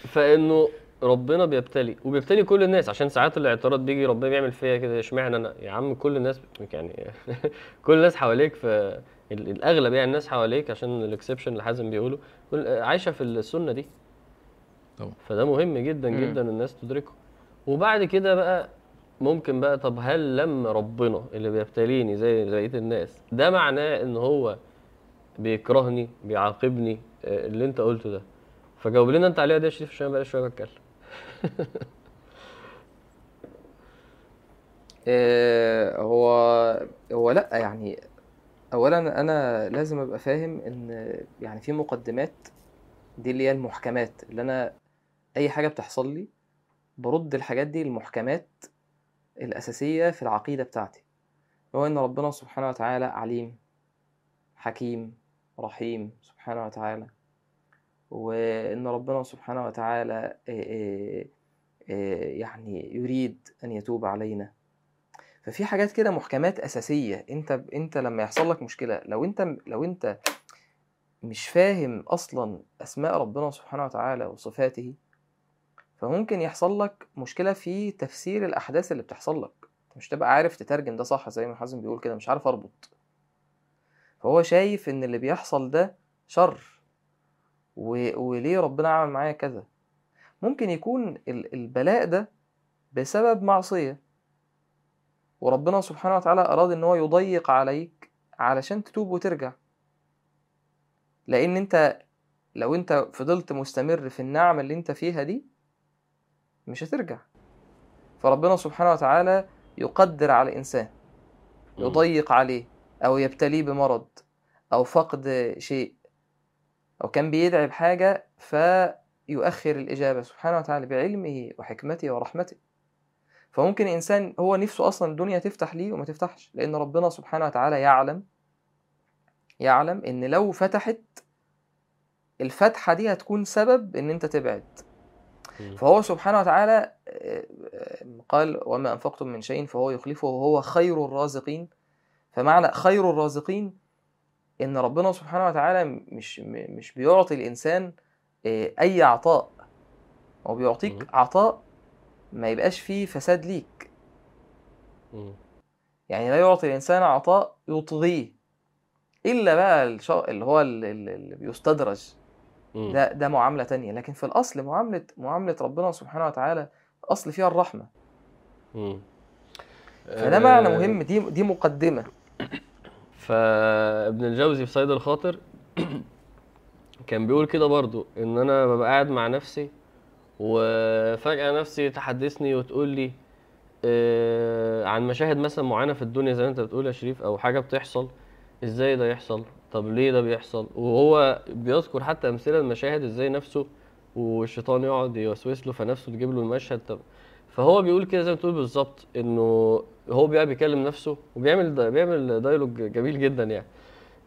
فإنه ربنا بيبتلي وبيبتلي كل الناس عشان ساعات الاعتراض بيجي ربنا بيعمل فيا كده اشمعنى أنا يا عم كل الناس يعني كل الناس حواليك في الأغلب يعني الناس حواليك عشان الاكسبشن اللي حازم بيقوله عايشة في السنة دي طبعا. فده مهم جدا مم. جدا الناس تدركه وبعد كده بقى ممكن بقى طب هل لما ربنا اللي بيبتليني زي بقية الناس ده معناه إن هو بيكرهني بيعاقبني آه، اللي أنت قلته ده فجاوب لنا أنت عليها دي يا شريف عشان بقالي شوية بتكلم إيه هو هو لأ يعني اولا أنا لازم أبقى فاهم إن يعني في مقدمات دي اللي هي المحكمات اللي أنا أي حاجة بتحصل لي برد الحاجات دي المحكمات الأساسية في العقيدة بتاعتي. هو إن ربنا سبحانه وتعالى عليم حكيم رحيم سبحانه وتعالى. وإن ربنا سبحانه وتعالى يعني يريد أن يتوب علينا. ففي حاجات كده محكمات أساسية. أنت أنت لما يحصل لك مشكلة لو أنت لو أنت مش فاهم أصلا أسماء ربنا سبحانه وتعالى وصفاته فممكن يحصل لك مشكلة في تفسير الأحداث اللي بتحصل لك. أنت مش تبقى عارف تترجم ده صح زي ما حازم بيقول كده مش عارف أربط. فهو شايف إن اللي بيحصل ده شر و... وليه ربنا عمل معايا كذا. ممكن يكون ال- البلاء ده بسبب معصية. وربنا سبحانه وتعالى أراد إن هو يضيق عليك علشان تتوب وترجع. لأن أنت لو أنت فضلت مستمر في النعمة اللي أنت فيها دي مش هترجع. فربنا سبحانه وتعالى يقدر على الإنسان يضيق عليه أو يبتليه بمرض أو فقد شيء أو كان بيدعي بحاجة فيؤخر الإجابة سبحانه وتعالى بعلمه وحكمته ورحمته. فممكن إنسان هو نفسه أصلا الدنيا تفتح ليه وما تفتحش لأن ربنا سبحانه وتعالى يعلم يعلم إن لو فتحت الفتحة دي هتكون سبب إن أنت تبعد. فهو سبحانه وتعالى آه، آه، قال وما أنفقتم من شيء فهو يخلفه وهو خير الرازقين فمعنى خير الرازقين إن ربنا سبحانه وتعالى مش مش بيعطي الإنسان آه، أي عطاء هو. بيعطيك عطاء ما يبقاش فيه فساد ليك. يعني لا يعطي الإنسان عطاء يطغيه. إلا بقى اللي هو ال- ال- اللي بيستدرج. ده ده معاملة تانية. لكن في الأصل معاملة معاملة ربنا سبحانه وتعالى الأصل فيها الرحمة. مم. فده معنى آه، مهم دي دي مقدمة. فابن الجوزي في صيد الخاطر كان بيقول كده برضو إن أنا ببقى قاعد مع نفسي وفجأة نفسي تحدثني وتقول لي آه، عن مشاهد مثلا معينة في الدنيا زي ما أنت بتقول يا شريف أو حاجة بتحصل إزاي ده يحصل؟ طب ليه ده بيحصل؟ وهو بيذكر حتى أمثلة المشاهد إزاي نفسه والشيطان يقعد يوسوس له فنفسه تجيب له المشهد. طب فهو بيقول كده زي ما بتقول بالظبط إنه هو بيبقى بيكلم نفسه وبيعمل دا بيعمل دايلوج جميل جدا يعني.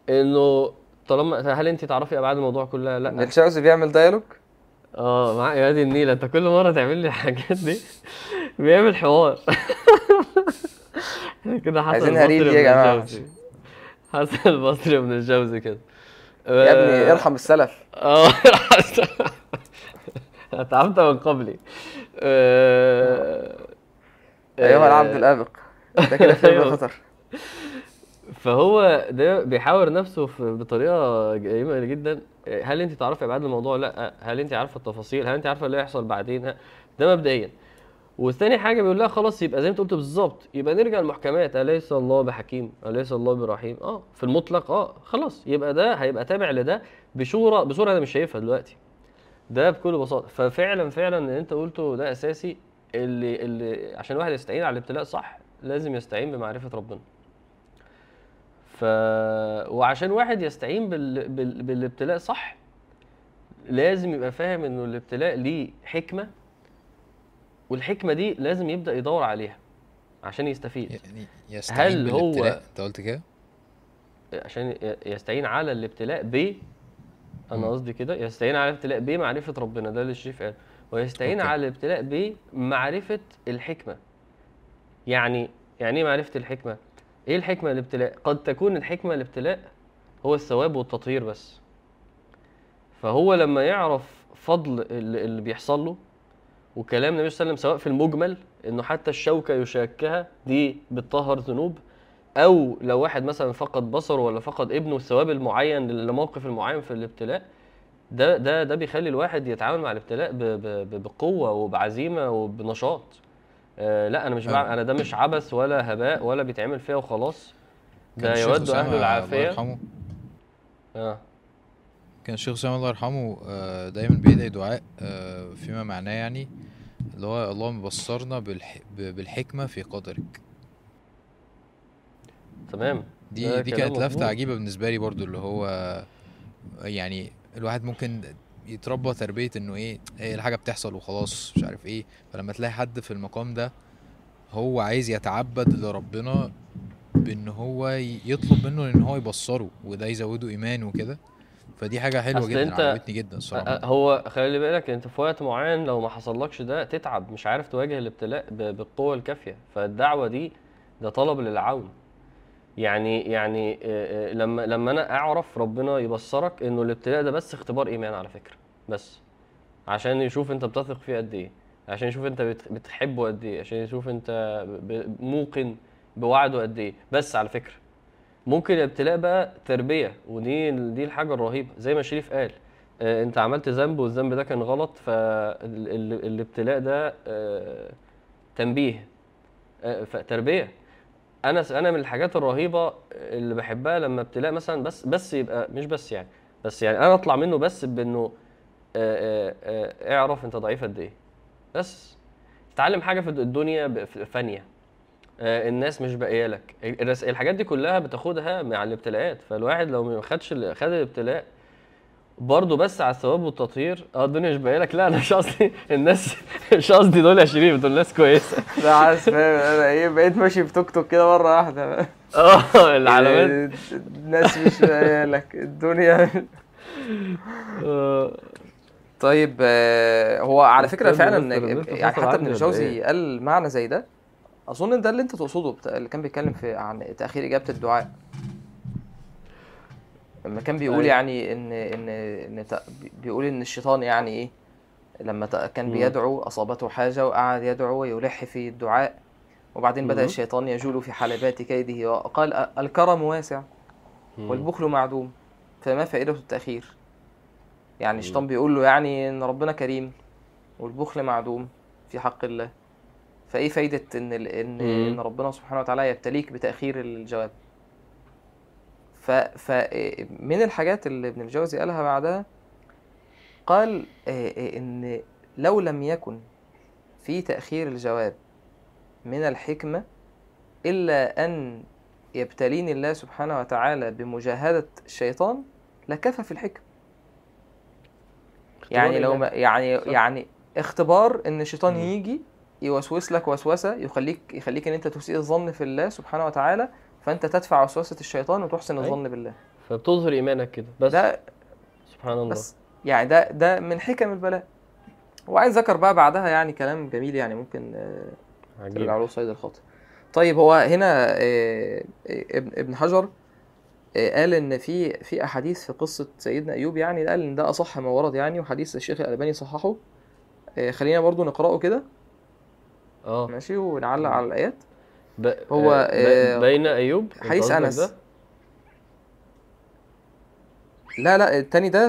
إنه طالما هل أنت تعرفي أبعاد الموضوع كلها؟ لأ. الشاوزي بيعمل ديالوج آه مع يا دي النيلة انت كل مرة تعمل لي الحاجات دي بيعمل حوار. كده حسن ابن يا. الجوزي. حسن البصري ابن الجوزي كده. يا ابني ارحم السلف. آه اتعبت من قبلي. آه، آه، العبد الأبق. ده كده فيلم أيوه. خطر. فهو ده بيحاور نفسه بطريقة جميلة جدا. هل انت تعرفي ابعاد الموضوع لا؟ هل انت عارفة التفاصيل؟ هل انت عارفة اللي هيحصل بعدين؟ ده مبدئيا. والثاني حاجة بيقول لها خلاص يبقى زي ما انت قلت بالظبط يبقى نرجع المحكمات أليس الله بحكيم؟ أليس الله برحيم؟ آه في المطلق آه خلاص. يبقى ده هيبقى تابع لده بصوره بصورة أنا مش شايفها دلوقتي. ده بكل بساطة. ففعلا فعلا اللي انت قلته ده أساسي اللي اللي عشان الواحد يستعين على الابتلاء صح لازم يستعين بمعرفة ربنا. ف وعشان واحد يستعين بال... بال... بالابتلاء صح لازم يبقى فاهم إنه الابتلاء ليه حكمة والحكمة دي لازم يبدأ يدور عليها عشان يستفيد. يعني يستعين هل هو- انت قلت كده؟ عشان يستعين على الابتلاء ب أنا. قصدي كده يستعين على الابتلاء بمعرفه ربنا ده اللي الشريف قال ويستعين أوكي. على الابتلاء بمعرفه الحكمة. يعني يعني إيه معرفة الحكمة؟ إيه الحكمة الابتلاء؟ قد تكون الحكمة الابتلاء هو الثواب والتطهير بس. فهو لما يعرف فضل اللي بيحصل له وكلام النبي صلى الله عليه وسلم سواء في المجمل إنه حتى الشوكة يشاكها دي بتطهر ذنوب. أو لو واحد مثلا فقد بصره ولا فقد ابنه الثواب المعين للموقف المعين في الابتلاء ده ده ده بيخلي الواحد يتعامل مع الابتلاء بقوة وبعزيمة وبنشاط. آه لا أنا مش. بعمل أنا ده مش عبث ولا هباء ولا بيتعمل فيها وخلاص. ده يود أسامة أهل الله العافية. يرحمه. آه. كان الشيخ أسامة الله يرحمه آه، دايما بيدعي دعاء آه، فيما معناه يعني اللي هو اللهم بصرنا بالح... ب- بالحكمة في قدرك. تمام. دي دي كانت لفتة مظبوط. عجيبة بالنسبة لي برضو اللي هو يعني الواحد ممكن يتربى تربية إنه إيه هي الحاجة بتحصل وخلاص مش عارف إيه. فلما تلاقي حد في المقام ده هو عايز يتعبد لربنا بإن هو يطلب منه إن هو يبصره وده يزوده إيمان وكده. فدي حاجة حلوة أصل جدا أنت- عجبتني جدا أ- هو خلي بالك أنت في وقت معين لو ما حصلكش ده تتعب مش عارف تواجه الابتلاء بالقوة الكافية. فالدعوة دي ده طلب للعون. يعني يعني آه، آه، لما لما أنا أعرف ربنا يبصرك إنه الابتلاء ده بس اختبار إيمان على فكرة بس. عشان يشوف أنت بتثق فيه قد إيه عشان يشوف أنت بت- بتحبه قد إيه عشان يشوف أنت موقن بوعده قد إيه بس على فكرة. ممكن الابتلاء بقى تربية ودي دي الحاجة الرهيبة. زي ما شريف قال آه، أنت عملت ذنب والذنب ده كان غلط فالابتلاء ده تنبيه فتربيه أنا أنا من الحاجات الرهيبة اللي بحبها لما ابتلاء مثلا بس بس يبقى مش بس يعني بس يعني أنا أطلع منه بس بإنه اعرف أنت ضعيف قد إيه. بس تتعلم حاجة في الدنيا فانية. الناس مش باقية لك. الحاجات دي كلها بتاخدها مع الابتلاءات. فالواحد لو ما خدش خد الابتلاء برضه بس على الثواب والتطهير. آه الدنيا مش باقيه لك. لا أنا مش قصدي الناس مش قصدي دول يا شريف دول ناس كويسة. لا عايز فاهم. أنا إيه بقيت ماشي في توك كده مرة واحدة. آه العلامات. الناس مش لاقيه لك. الدنيا. آه، طيب آه، هو على فكرة فعلا يعني حتى ابن الجوزي إيه؟ قال معنى زي ده. أظن ده اللي أنت تقصده اللي كان بيتكلم في عن تأخير إجابة الدعاء. لما كان بيقول أيوة. يعني ان ان إن بيقول إن الشيطان يعني إيه لما كان. بيدعو أصابته حاجة وقعد يدعو ويلح في الدعاء وبعدين بدأ. الشيطان يجول في حلبات كيده وقال "أ- الكرم واسع. والبخل معدوم فما فائدة التأخير يعني. الشيطان بيقول له يعني إن ربنا كريم والبخل معدوم في حق الله فإيه فايدة إن ال- إن ربنا سبحانه وتعالى يبتليك بتأخير الجواب ف فمن الحاجات اللي ابن الجوزي قالها بعدها قال آه، آه، إن لو لم يكن في تأخير الجواب من الحكمة إلا أن يبتليني الله سبحانه وتعالى بمجاهدة الشيطان لكفى في الحكم يعني لو ما يعني صح. يعني اختبار إن الشيطان. يجي يوسوس لك وسوسة يخليك يخليك إن أنت تسيء الظن في الله سبحانه وتعالى فأنت تدفع وسوسة الشيطان وتحسن. الظن بالله. فبتظهر إيمانك كده. بس. ده سبحان الله. بس. يعني ده ده من حكم البلاء. وعايز ذكر بقى بعدها يعني كلام جميل يعني ممكن آه، عجيب. ترجع له صيد الخاطر طيب هو هنا آه، آه، ابن ابن حجر قال إن في في أحاديث في قصة سيدنا أيوب يعني قال إن ده أصح ما ورد يعني وحديث الشيخ الألباني صححه. خلينا برضو نقرأه كده. آه. ماشي ونعلق على الآيات. ب... هو، آه، ب... آه، بين أيوب حديث أنس؟ لا لا التاني ده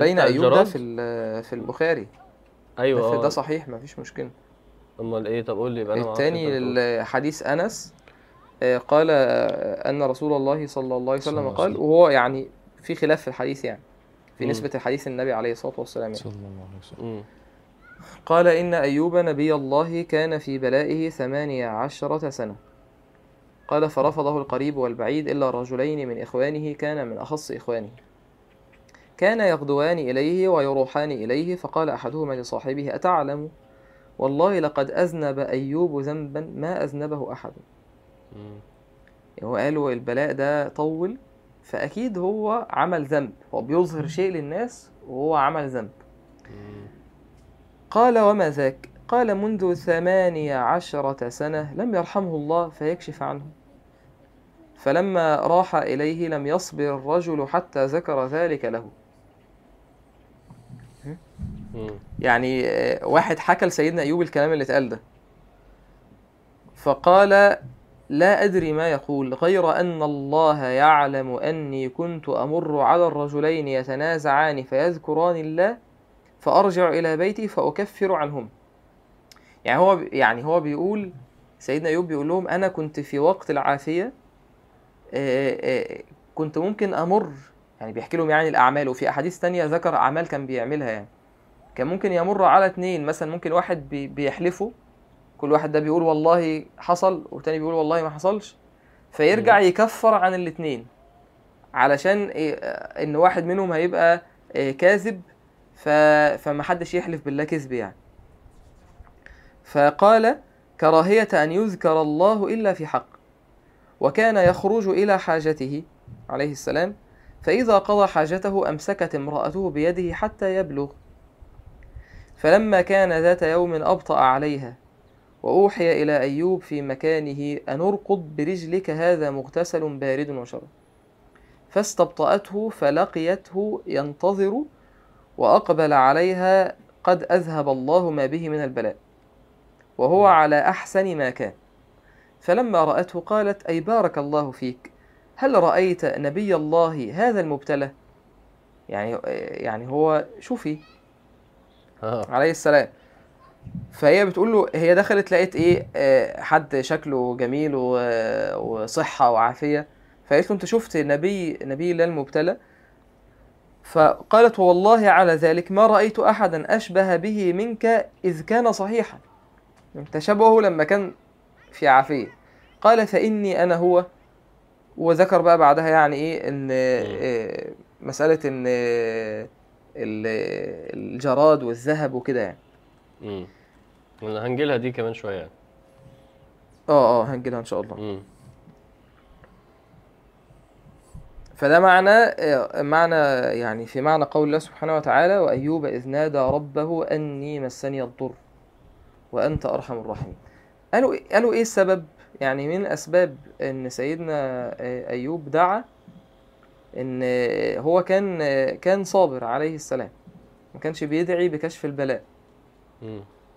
بين أيوب ده؟ في في البخاري أيوه ده, آه ده صحيح ما فيش مشكلة أمال إيه طب قول لي يبقى أنا التاني. ال- حديث أنس آه، قال آه، أن رسول الله صلى الله عليه وسلم قال. وهو يعني في خلاف في الحديث يعني في مم. نسبة الحديث النبي عليه الصلاة والسلام يعني. صلى الله عليه وسلم. قال إن أيوب نبي الله كان في بلائه ثمانية عشرة سنة. قال فرفضه القريب والبعيد إلا رجلين من إخوانه كان من أخص إخوانه. كان يغدوان إليه ويروحان إليه فقال أحدهما لصاحبه أتعلم؟ والله لقد أذنب أيوب ذنبا ما أذنبه أحد. هو قالوا البلاء ده طول فأكيد هو عمل ذنب. هو بيظهر شيء للناس وهو عمل ذنب. قال وما ذاك؟ قال منذ ثمانية عشرة سنة لم يرحمه الله فيكشف عنه. فلما راح إليه لم يصبر الرجل حتى ذكر ذلك له. يعني واحد حكى لسيدنا أيوب الكلام اللي اتقال ده. فقال لا أدري ما يقول غير أن الله يعلم أني كنت أمر على الرجلين يتنازعان فيذكران الله فأرجع إلى بيتي فأكفر عنهم. يعني هو يعني هو بيقول سيدنا أيوب بيقول لهم أنا كنت في وقت العافية كنت ممكن أمر يعني بيحكي لهم يعني الأعمال وفي أحاديث تانية ذكر أعمال كان بيعملها يعني. كان ممكن يمر على اتنين مثلا ممكن واحد بي بيحلفوا كل واحد ده بيقول والله حصل والتاني بيقول والله ما حصلش فيرجع يكفر عن الاتنين علشان إيه إن واحد منهم هيبقى كاذب ف... فمحدش يحلف بالله كذب يعني. فقال كراهية أن يذكر الله إلا في حق وكان يخرج إلى حاجته عليه السلام فإذا قضى حاجته أمسكت امرأته بيده حتى يبلغ. فلما كان ذات يوم أبطأ عليها وأوحي إلى أيوب في مكانه أن ارقد برجلك هذا مغتسل بارد وشراب فاستبطأته فلقيته ينتظر وأقبل عليها قد أذهب الله ما به من البلاء وهو على أحسن ما كان. فلما رأته قالت أي بارك الله فيك هل رأيت نبي الله هذا المبتلى؟ يعني يعني هو شوفي. آه. عليه السلام. فهي بتقول له هي دخلت لقيت إيه آه، حد شكله جميل و- وصحة وعافية. فقالت له أنت شفت نبي نبي الله المبتلى؟ فقالت والله على ذلك ما رأيت أحدا أشبه به منك إذ كان صحيحا. انت شبهه لما كان في عافية. قال فإني أنا هو. وذكر بقى بعدها يعني إيه إن آه، مسألة إن ال- الجراد والذهب وكده يعني. امم هنجيلها دي كمان شوية يعني. آه آه هنجيلها إن شاء الله. امم فده معنى آه، معنى يعني في معنى قول الله سبحانه وتعالى وأيوب إذ نادى ربه أني مسني الضر وأنت أرحم الراحمين قالوا قالوا إيه السبب؟ يعني من أسباب إن سيدنا آه، أيوب دعا إن آه، هو كان كان صابر عليه السلام ما كانش بيدعي بكشف البلاء.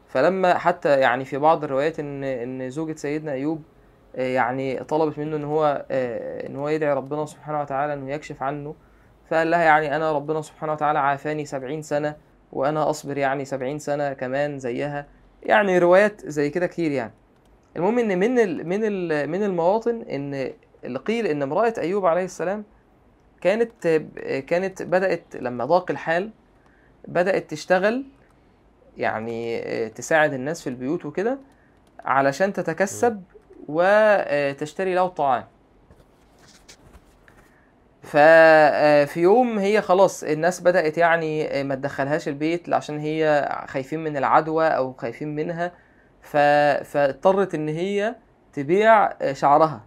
فلما حتى يعني في بعض الروايات إن إن زوجة سيدنا أيوب آه، يعني طلبت منه إن هو آه، إن هو يدعي ربنا سبحانه وتعالى إنه يكشف عنه. فقال لها يعني أنا ربنا سبحانه وتعالى عافاني سبعين سنة وأنا أصبر يعني سبعين سنة كمان زيها. يعني روايات زي كده كتير يعني. المهم إن من ال من ال من المواطن إن اللي قيل إن امرأة أيوب عليه السلام كانت كانت بدأت لما ضاق الحال بدأت تشتغل يعني آه، تساعد الناس في البيوت وكده علشان تتكسب. وتشتري له الطعام ففي يوم هي خلاص الناس بدأت يعني آه، ما تدخلهاش البيت عشان هي خايفين من العدوى أو خايفين منها. ف... فاضطرت إن هي تبيع آه، شعرها.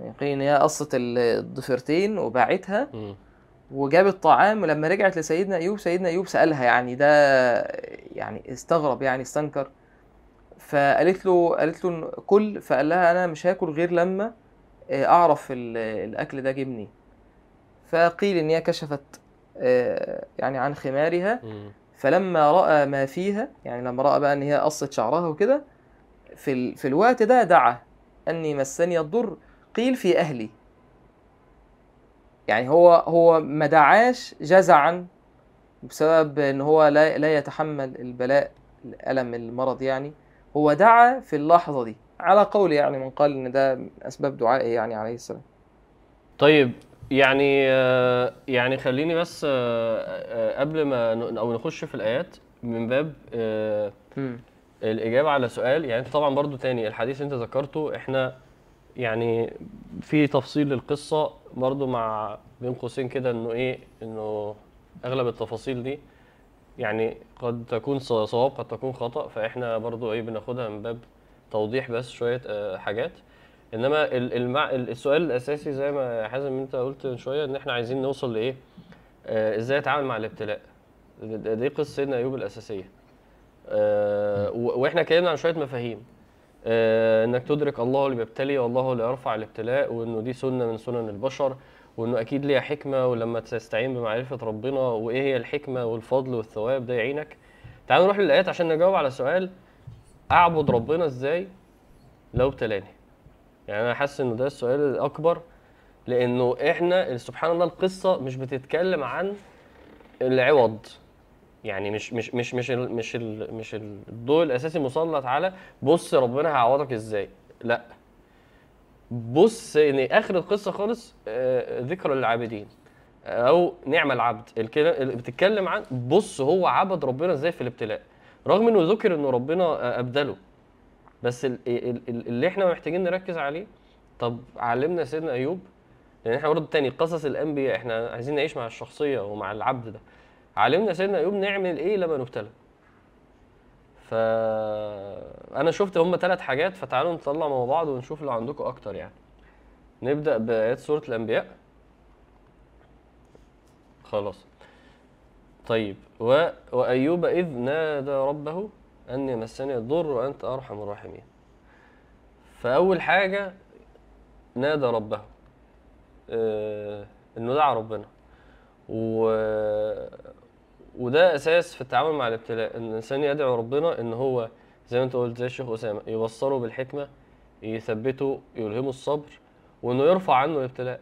يعني ان هي قصت الضفيرتين وباعتها. وجابت طعام ولما رجعت لسيدنا أيوب سيدنا أيوب سألها يعني ده يعني استغرب يعني استنكر. فقالت له قالت له كل فقال لها أنا مش هاكل غير لما آه، أعرف ال- الأكل ده جه منين فقيل إن هي كشفت آه، يعني عن خمارها. فلما رأى ما فيها يعني لما رأى بقى إن هي قصت شعرها وكده في. في الوقت ده دعا أني مسني الضر قيل في أهلي يعني هو هو ما دعاش جزعا بسبب إن هو لا لا يتحمل البلاء الألم المرض يعني هو دعا في اللحظة دي. على قول يعني من قال إن ده من أسباب دعائه يعني عليه السلام. طيب يعني آه، يعني خليني بس آه، آه، قبل ما أو نخش في الآيات من باب. الإجابة على سؤال. يعني أنت طبعا برضو تاني الحديث أنت ذكرته إحنا يعني في تفصيل للقصة برضو مع بين قوسين كده إنه إيه إنه أغلب التفاصيل دي يعني قد تكون صواب قد تكون خطأ فإحنا برضو إيه بناخدها من باب توضيح بس شوية آه، حاجات. إنما ال- المع... ال- السؤال الأساسي زي ما حازم أنت قلت من شوية إن إحنا عايزين نوصل لإيه؟ آه إزاي أتعامل مع الابتلاء. دي قصة سيدنا أيوب الأساسية. و- وإحنا اتكلمنا عن شوية مفاهيم. آه إنك تدرك الله اللي بيبتلي والله اللي يرفع الابتلاء وإنه دي سنة من سنن البشر. وإنه أكيد ليها حكمة ولما تستعين بمعرفة ربنا وإيه هي الحكمة والفضل والثواب ده يعينك. تعالوا نروح للآيات عشان نجاوب على سؤال أعبد ربنا إزاي لو ابتلاني؟ يعني أنا حاسس إنه ده السؤال الأكبر لإنه إحنا سبحان الله القصة مش بتتكلم عن العوض. يعني مش مش مش مش مش ال مش الضوء الأساسي مسلط على بص ربنا هيعوضك إزاي؟ لأ. بص ان اخر القصة خالص آه، ذكرى للعابدين. أو نعم العبد. اللي بتتكلم عن بص هو عبد ربنا إزاي في الابتلاء. رغم انه ذكر انه ربنا آه، ابدله. بس ال- ال- ال- اللي إحنا محتاجين نركز عليه طب علمنا سيدنا ايوب. لأن إحنا برضه تاني قصص الانبياء إحنا عايزين نعيش مع الشخصية ومع العبد ده. علمنا سيدنا ايوب نعمل إيه لما نبتلى. ف أنا شفت هم ثلاث حاجات فتعالوا نطلع مع بعض ونشوف لو عندكم أكتر يعني. نبدأ بآيات سورة الأنبياء. خلاص. طيب. و... وأيوب إذ نادى ربه اني مسني الضر وأنت أرحم الراحمين. فأول حاجة نادى ربه. آه، إنه دعا ربنا. و... وده أساس في التعامل مع الابتلاء إن الإنسان يدعو ربنا إن هو زي ما أنت قلت زي الشيخ أسامة يبصره بالحكمة يثبته يلهمه الصبر وإنه يرفع عنه الابتلاء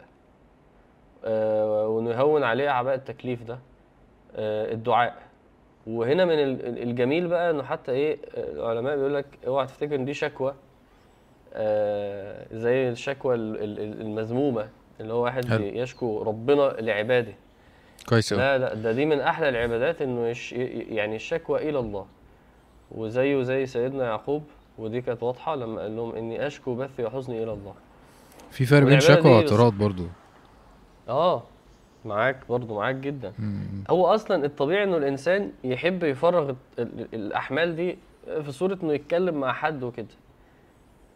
آه، وإنه يهون عليه أعباء التكليف ده آه، الدعاء. وهنا من ال- ال- الجميل بقى إنه حتى إيه العلماء بيقول لك اوعى تفتكر إن دي شكوى آه، زي الشكوى ال- ال- ال- المذمومة اللي هو واحد يشكو ربنا لعباده. كويس لا لا ده دي من أحلى العبادات إنه يش يعني الشكوى إلى الله. وزيه زي سيدنا يعقوب ودي كانت واضحة لما قال لهم إني أشكو بثي وحزني إلى الله. في فرق بين شكوى واعتراض برضو. آه معاك برضو معاك جدا. مم. هو أصلا الطبيعي إنه الإنسان يحب يفرغ ال- ال- الأحمال دي في صورة إنه يتكلم مع حد وكده.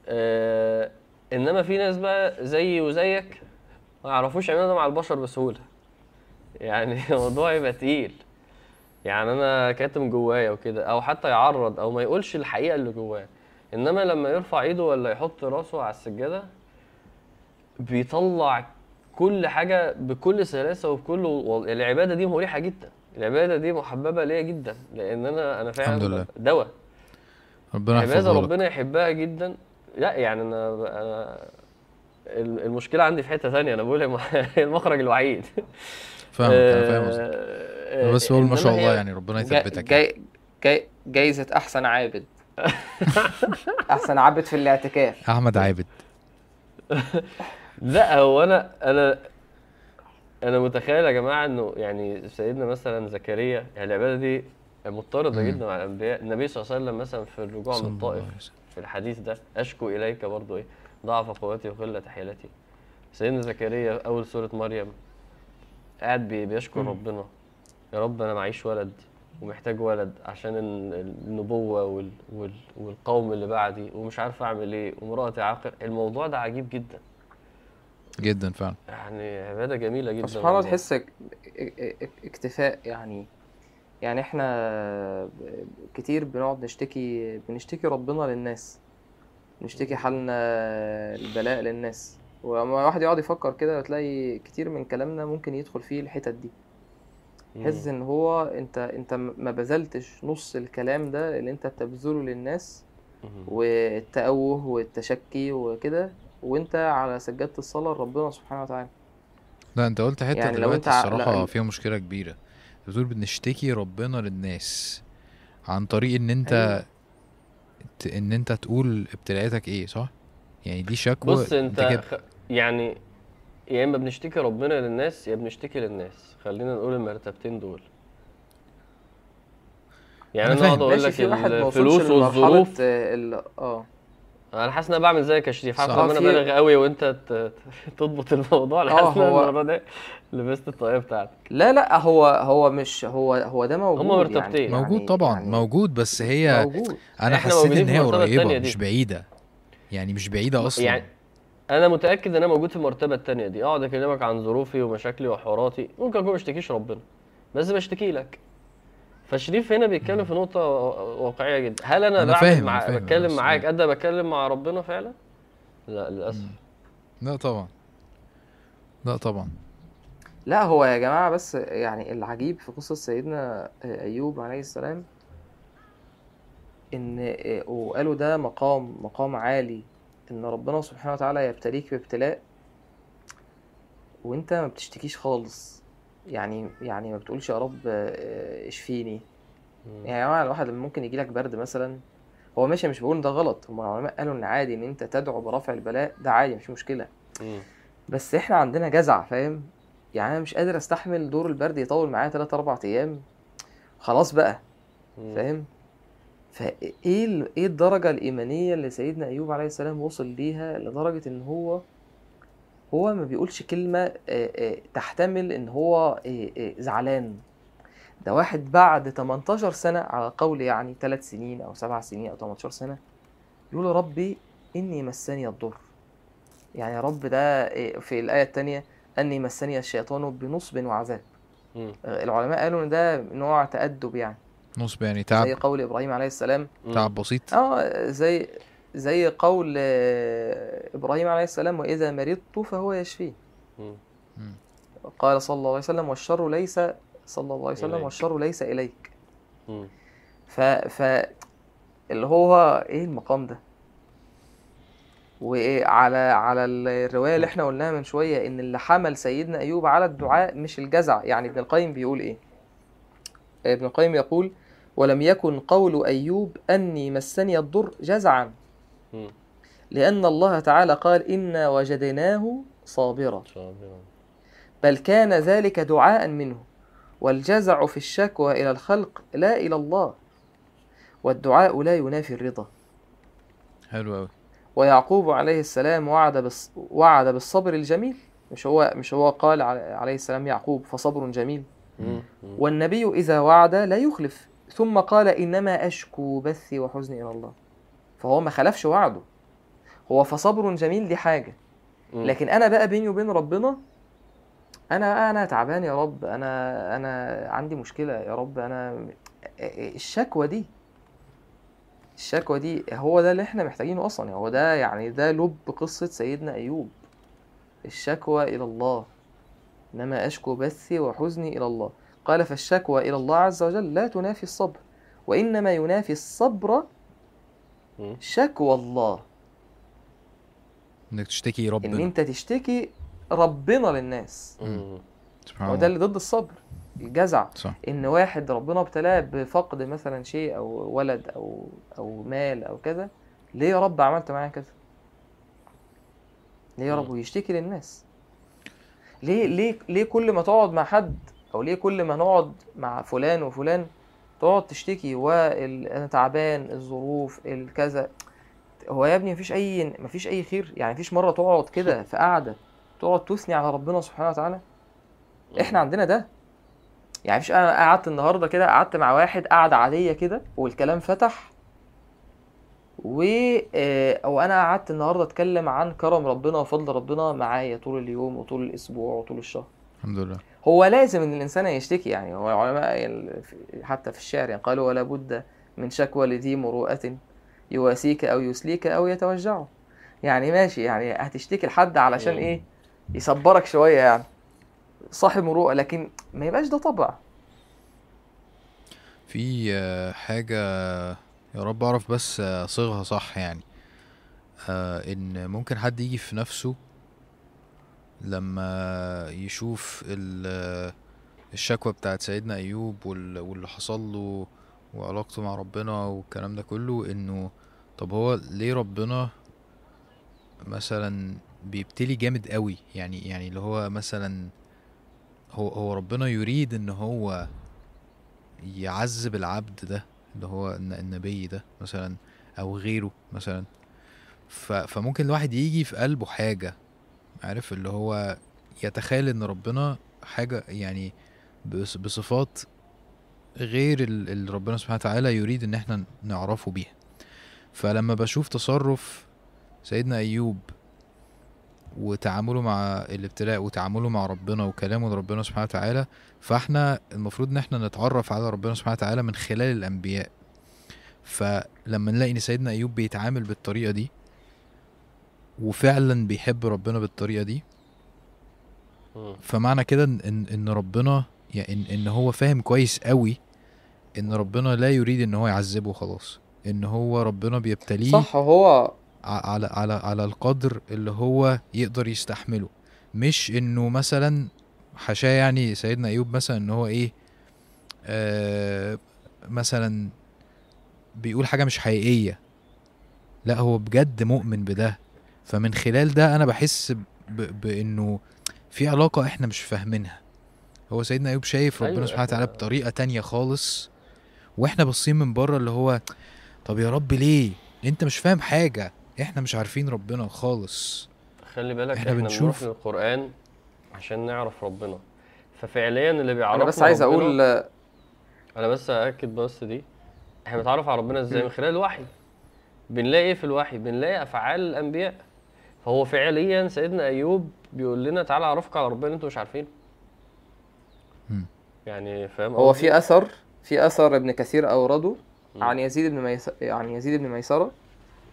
آه إنما في ناس بقى زيي وزيك ما يعرفوش يعملوا ده مع البشر بسهولة. يعني الموضوع يبقى تقيل. يعني أنا كاتم جوايا وكده أو حتى يعرض أو ما يقولش الحقيقة اللي جواه. إنما لما يرفع إيده ولا يحط راسه على السجادة بيطلع كل حاجة بكل سلاسة وبكل وال- العبادة دي مريحة جدا. العبادة دي محببة ليا جدا لأن أنا أنا فعلا الحمد لله. دواء. ربنا عبادة ربنا يحبها جدا. لا يعني أنا أنا ال- المشكلة عندي في حتة ثانية أنا بقول الم- المخرج الوحيد. فاهمك أنا فاهم قصدك. آه، بس بقول ما إنما شاء الله يعني ربنا يثبتك يعني. جاي جاي جايزة أحسن عابد. أحسن عابد في الاعتكاف. أحمد عابد. لا هو أنا أنا أنا متخيل يا جماعة إنه يعني سيدنا مثلا زكريا يعني العبادة دي مضطردة. جدا مع الأنبياء. النبي صلى الله عليه وسلم مثلا في الرجوع من الطائف. في الحديث ده أشكو إليك برضو إيه؟ ضعف قوتي وقلة حيلتي. سيدنا زكريا أول سورة مريم قاعد بي- بيشكر مم. ربنا. يا رب أنا معيش ولد ومحتاج ولد عشان ال- النبوة وال وال والقوم اللي بعدي ومش عارف أعمل إيه ومراتي عاقر. الموضوع ده عجيب جدا. جدا فعلا. يعني عبادة جميلة جدا سبحان الله. تحس اك- اك- اك- اكتفاء يعني. يعني إحنا كتير بنقعد نشتكي بنشتكي ربنا للناس. نشتكي حالنا البلاء للناس. ولما واحد يقعد يفكر كده تلاقي كتير من كلامنا ممكن يدخل فيه الحتت دي. تحس إن هو أنت أنت ما بذلتش نص الكلام ده اللي أنت بتبذله للناس. والتأوه والتشكي وكده وأنت على سجادة الصلاة لربنا سبحانه وتعالى. لا أنت قلت حتة يعني لو دلوقتي أنت لا- فيها مشكلة كبيرة. بتقول بنشتكي ربنا للناس عن طريق إن أنت أيوة. ت... إن أنت تقول ابتلاءاتك إيه صح؟ يعني دي شكوى. بص أنت كده خ... يعني يا إما بنشتكي ربنا للناس يا بنشتكي للناس. خلينا نقول المرتبتين دول. يعني أنا أنا اقعد. أقول لك الفلوس والظروف. آه، ال- آه. أنا حاسس إن أنا بعمل زيك يا شريف. صح. لما أنا بالغ قوي وأنت تضبط الموضوع. أنا آه، حاسس إن المرة دي لبست الطاقية بتاعتك لا لا هو هو مش هو هو ده موجود هما مرتبتين. يعني موجود يعني- طبعا يعني موجود بس هي موجود. أنا حسيت إن هي قريبة. مش بعيدة. يعني مش بعيدة أصلا. يعني أنا متأكد إن أنا موجود في المرتبة التانية دي. أقعد أكلمك عن ظروفي ومشاكلي وحواراتي. ممكن أكون بشتكيش ربنا بس بشتكي لك. فشريف هنا بيتكلم في نقطة واقعية جدا. هل أنا, أنا بعمل فاهم، مع فاهم، بتكلم بس معاك قد ما بتكلم مع ربنا فعلا؟ لا للأسف. لا طبعا. لا طبعا. لا هو يا جماعة بس يعني العجيب في قصة سيدنا أيوب عليه السلام إن وقالوا ده مقام مقام عالي. إن ربنا سبحانه وتعالى يبتليك بابتلاء وأنت ما بتشتكيش خالص. يعني يعني ما بتقولش يا رب اشفيني. مم. يعني يا جماعة الواحد لما ممكن يجيلك برد مثلا هو ماشي مش بقول ده غلط. هم العلماء قالوا إن عادي إن أنت تدعو برفع البلاء ده عادي مش مشكلة. مم. بس إحنا عندنا جزع فاهم؟ يعني أنا مش قادر أستحمل دور البرد يطول معايا 3 4 أيام. خلاص بقى مم. فاهم؟ فإيه إيه الدرجة الإيمانية اللي سيدنا أيوب عليه السلام وصل ليها لدرجة إن هو هو ما بيقولش كلمة تحتمل إن هو زعلان. ده واحد بعد 18 سنة على قول يعني 3 سنين أو 7 سنين أو 18 سنة يقول ربي إني مسني الضر. يعني يا رب ده في الآية التانية أني مسني الشيطان بنصب وعذاب. العلماء قالوا إن ده نوع تأدب يعني. نصب يعني زي تعب قول إبراهيم عليه السلام. مم. تعب بسيط. آه زي زي قول آه، إبراهيم عليه السلام وإذا مرضت فهو يشفين مم. قال صلى الله عليه وسلم والشر ليس صلى الله عليه وسلم إليك. والشر ليس إليك. مم. ف ف اللي هو إيه المقام ده؟ وإيه على على الرواية اللي إحنا قلناها من شوية إن اللي حمل سيدنا أيوب على الدعاء مش الجزع. يعني ابن القيم بيقول إيه؟ ابن القيم يقول ولم يكن قول أيوب أني مسني الضر جزعا. لأن الله تعالى قال إنا وجدناه صابرا. صابرا. بل كان ذلك دعاء منه. والجزع في الشكوى إلى الخلق لا إلى الله. والدعاء لا ينافي الرضا. حلو قوي ويعقوب عليه السلام وعد بالص... وعد بالصبر الجميل. مش هو مش هو قال عليه السلام يعقوب فصبر جميل. والنبي إذا وعد لا يخلف. ثم قال إنما أشكو بثي وحزني إلى الله. فهو ما خلفش وعده. هو فصبر جميل دي حاجة. لكن أنا بقى بيني وبين ربنا أنا أنا تعبان يا رب أنا أنا عندي مشكلة يا رب أنا الشكوى دي الشكوى دي هو ده اللي إحنا محتاجينه أصلا. هو ده يعني ده لب قصة سيدنا أيوب. الشكوى إلى الله. إنما أشكو بثي وحزني إلى الله. قال فالشكوى إلى الله عز وجل لا تنافي الصبر وإنما ينافي الصبر. شكوى الله. إنك تشتكي إن ربنا أنت تشتكي ربنا للناس. مم. سبحان هو الله. ده اللي ضد الصبر الجزع. صح. إن واحد ربنا ابتلاه بفقد مثلا شيء أو ولد أو أو مال أو كذا ليه يا رب عملت معايا كذا؟ ليه يا رب. ويشتكي للناس. ليه ليه ليه كل ما تقعد مع حد أو ليه كل ما نقعد مع فلان وفلان تقعد تشتكي؟ وال... أنا تعبان الظروف الكذا. هو يا ابني مفيش أي مفيش أي خير يعني مفيش مرة تقعد كده في قعدة تقعد تثني على ربنا سبحانه وتعالى؟ إحنا عندنا ده. يعني مش أنا قعدت النهارده كده قعدت مع واحد قعدة عادية كده والكلام فتح. و آه، أو أنا قعدت النهارده أتكلم عن كرم ربنا وفضل ربنا معايا طول اليوم وطول الأسبوع وطول الشهر. الحمد لله. هو لازم إن الإنسان يشتكي يعني هو العلماء حتى في الشعر يعني قالوا ولا بد من شكوى لذي مروءة يواسيك أو يسليك أو يتوجعه. يعني ماشي يعني هتشتكي لحد علشان. إيه. يصبرك شوية يعني. صاحب مروءة لكن ما يبقاش ده طبع. في حاجة يا رب أعرف بس اصيغها صح يعني. آه، إن ممكن حد يجي في نفسه لما يشوف ال- الشكوى بتاعت سيدنا وال- واللي حصل له وعلاقته مع ربنا والكلام ده كله إنه طب هو ليه ربنا مثلا بيبتلي جامد قوي؟ يعني يعني اللي هو مثلا هو هو ربنا يريد إن هو يعذب العبد ده اللي هو الن- النبي ده مثلا أو غيره مثلا. فممكن الواحد يجي في قلبه حاجة عارف اللي هو يتخيل إن ربنا حاجة يعني بص- بصفات غير ال- اللي ربنا سبحانه وتعالى يريد إن إحنا نعرفه بيها. فلما بشوف تصرف سيدنا أيوب وتعامله مع الابتلاء وتعامله مع ربنا وكلامه لربنا سبحانه وتعالى فإحنا المفروض إن إحنا نتعرف على ربنا سبحانه وتعالى من خلال الأنبياء. فلما نلاقي إن سيدنا أيوب بيتعامل بالطريقة دي وفعلا بيحب ربنا بالطريقة دي. فمعنى كده ان ان إن ربنا يعني ان, إن هو فاهم كويس قوي إن ربنا لا يريد إن هو يعذبه خلاص. إن هو ربنا بيبتليه صح هو على على على القدر اللي هو يقدر يستحمله. مش إنه مثلا حاشاه يعني سيدنا أيوب مثلا إن هو إيه آه مثلا بيقول حاجة مش حقيقية. لا هو بجد مؤمن بده. فمن خلال ده أنا بحس ب- بإنه في علاقة إحنا مش فاهمينها. هو سيدنا أيوب شايف ربنا أيوة، سبحانه وتعالى إحنا- بطريقة تانية خالص وإحنا باصين من بره اللي هو طب يا رب ليه؟ أنت مش فاهم حاجة. إحنا مش عارفين ربنا خالص. خلي بالك إحنا إحنا, بنشوف- بنروح للقرآن عشان نعرف ربنا. ففعليا اللي بيعرفنا أنا بس عايز ربنا- أقول أنا بس أأكد بس دي. إحنا بنتعرف على ربنا إزاي؟ من خلال الوحي. بنلاقي إيه في الوحي؟ بنلاقي أفعال الأنبياء. فهو فعليا سيدنا أيوب بيقول لنا تعالى أعرفك على ربنا أنتوا مش عارفينه. يعني فاهم هو؟ في أثر في أثر ابن كثير أورده مم. عن يزيد بن ميس... عن يزيد بن ميسرة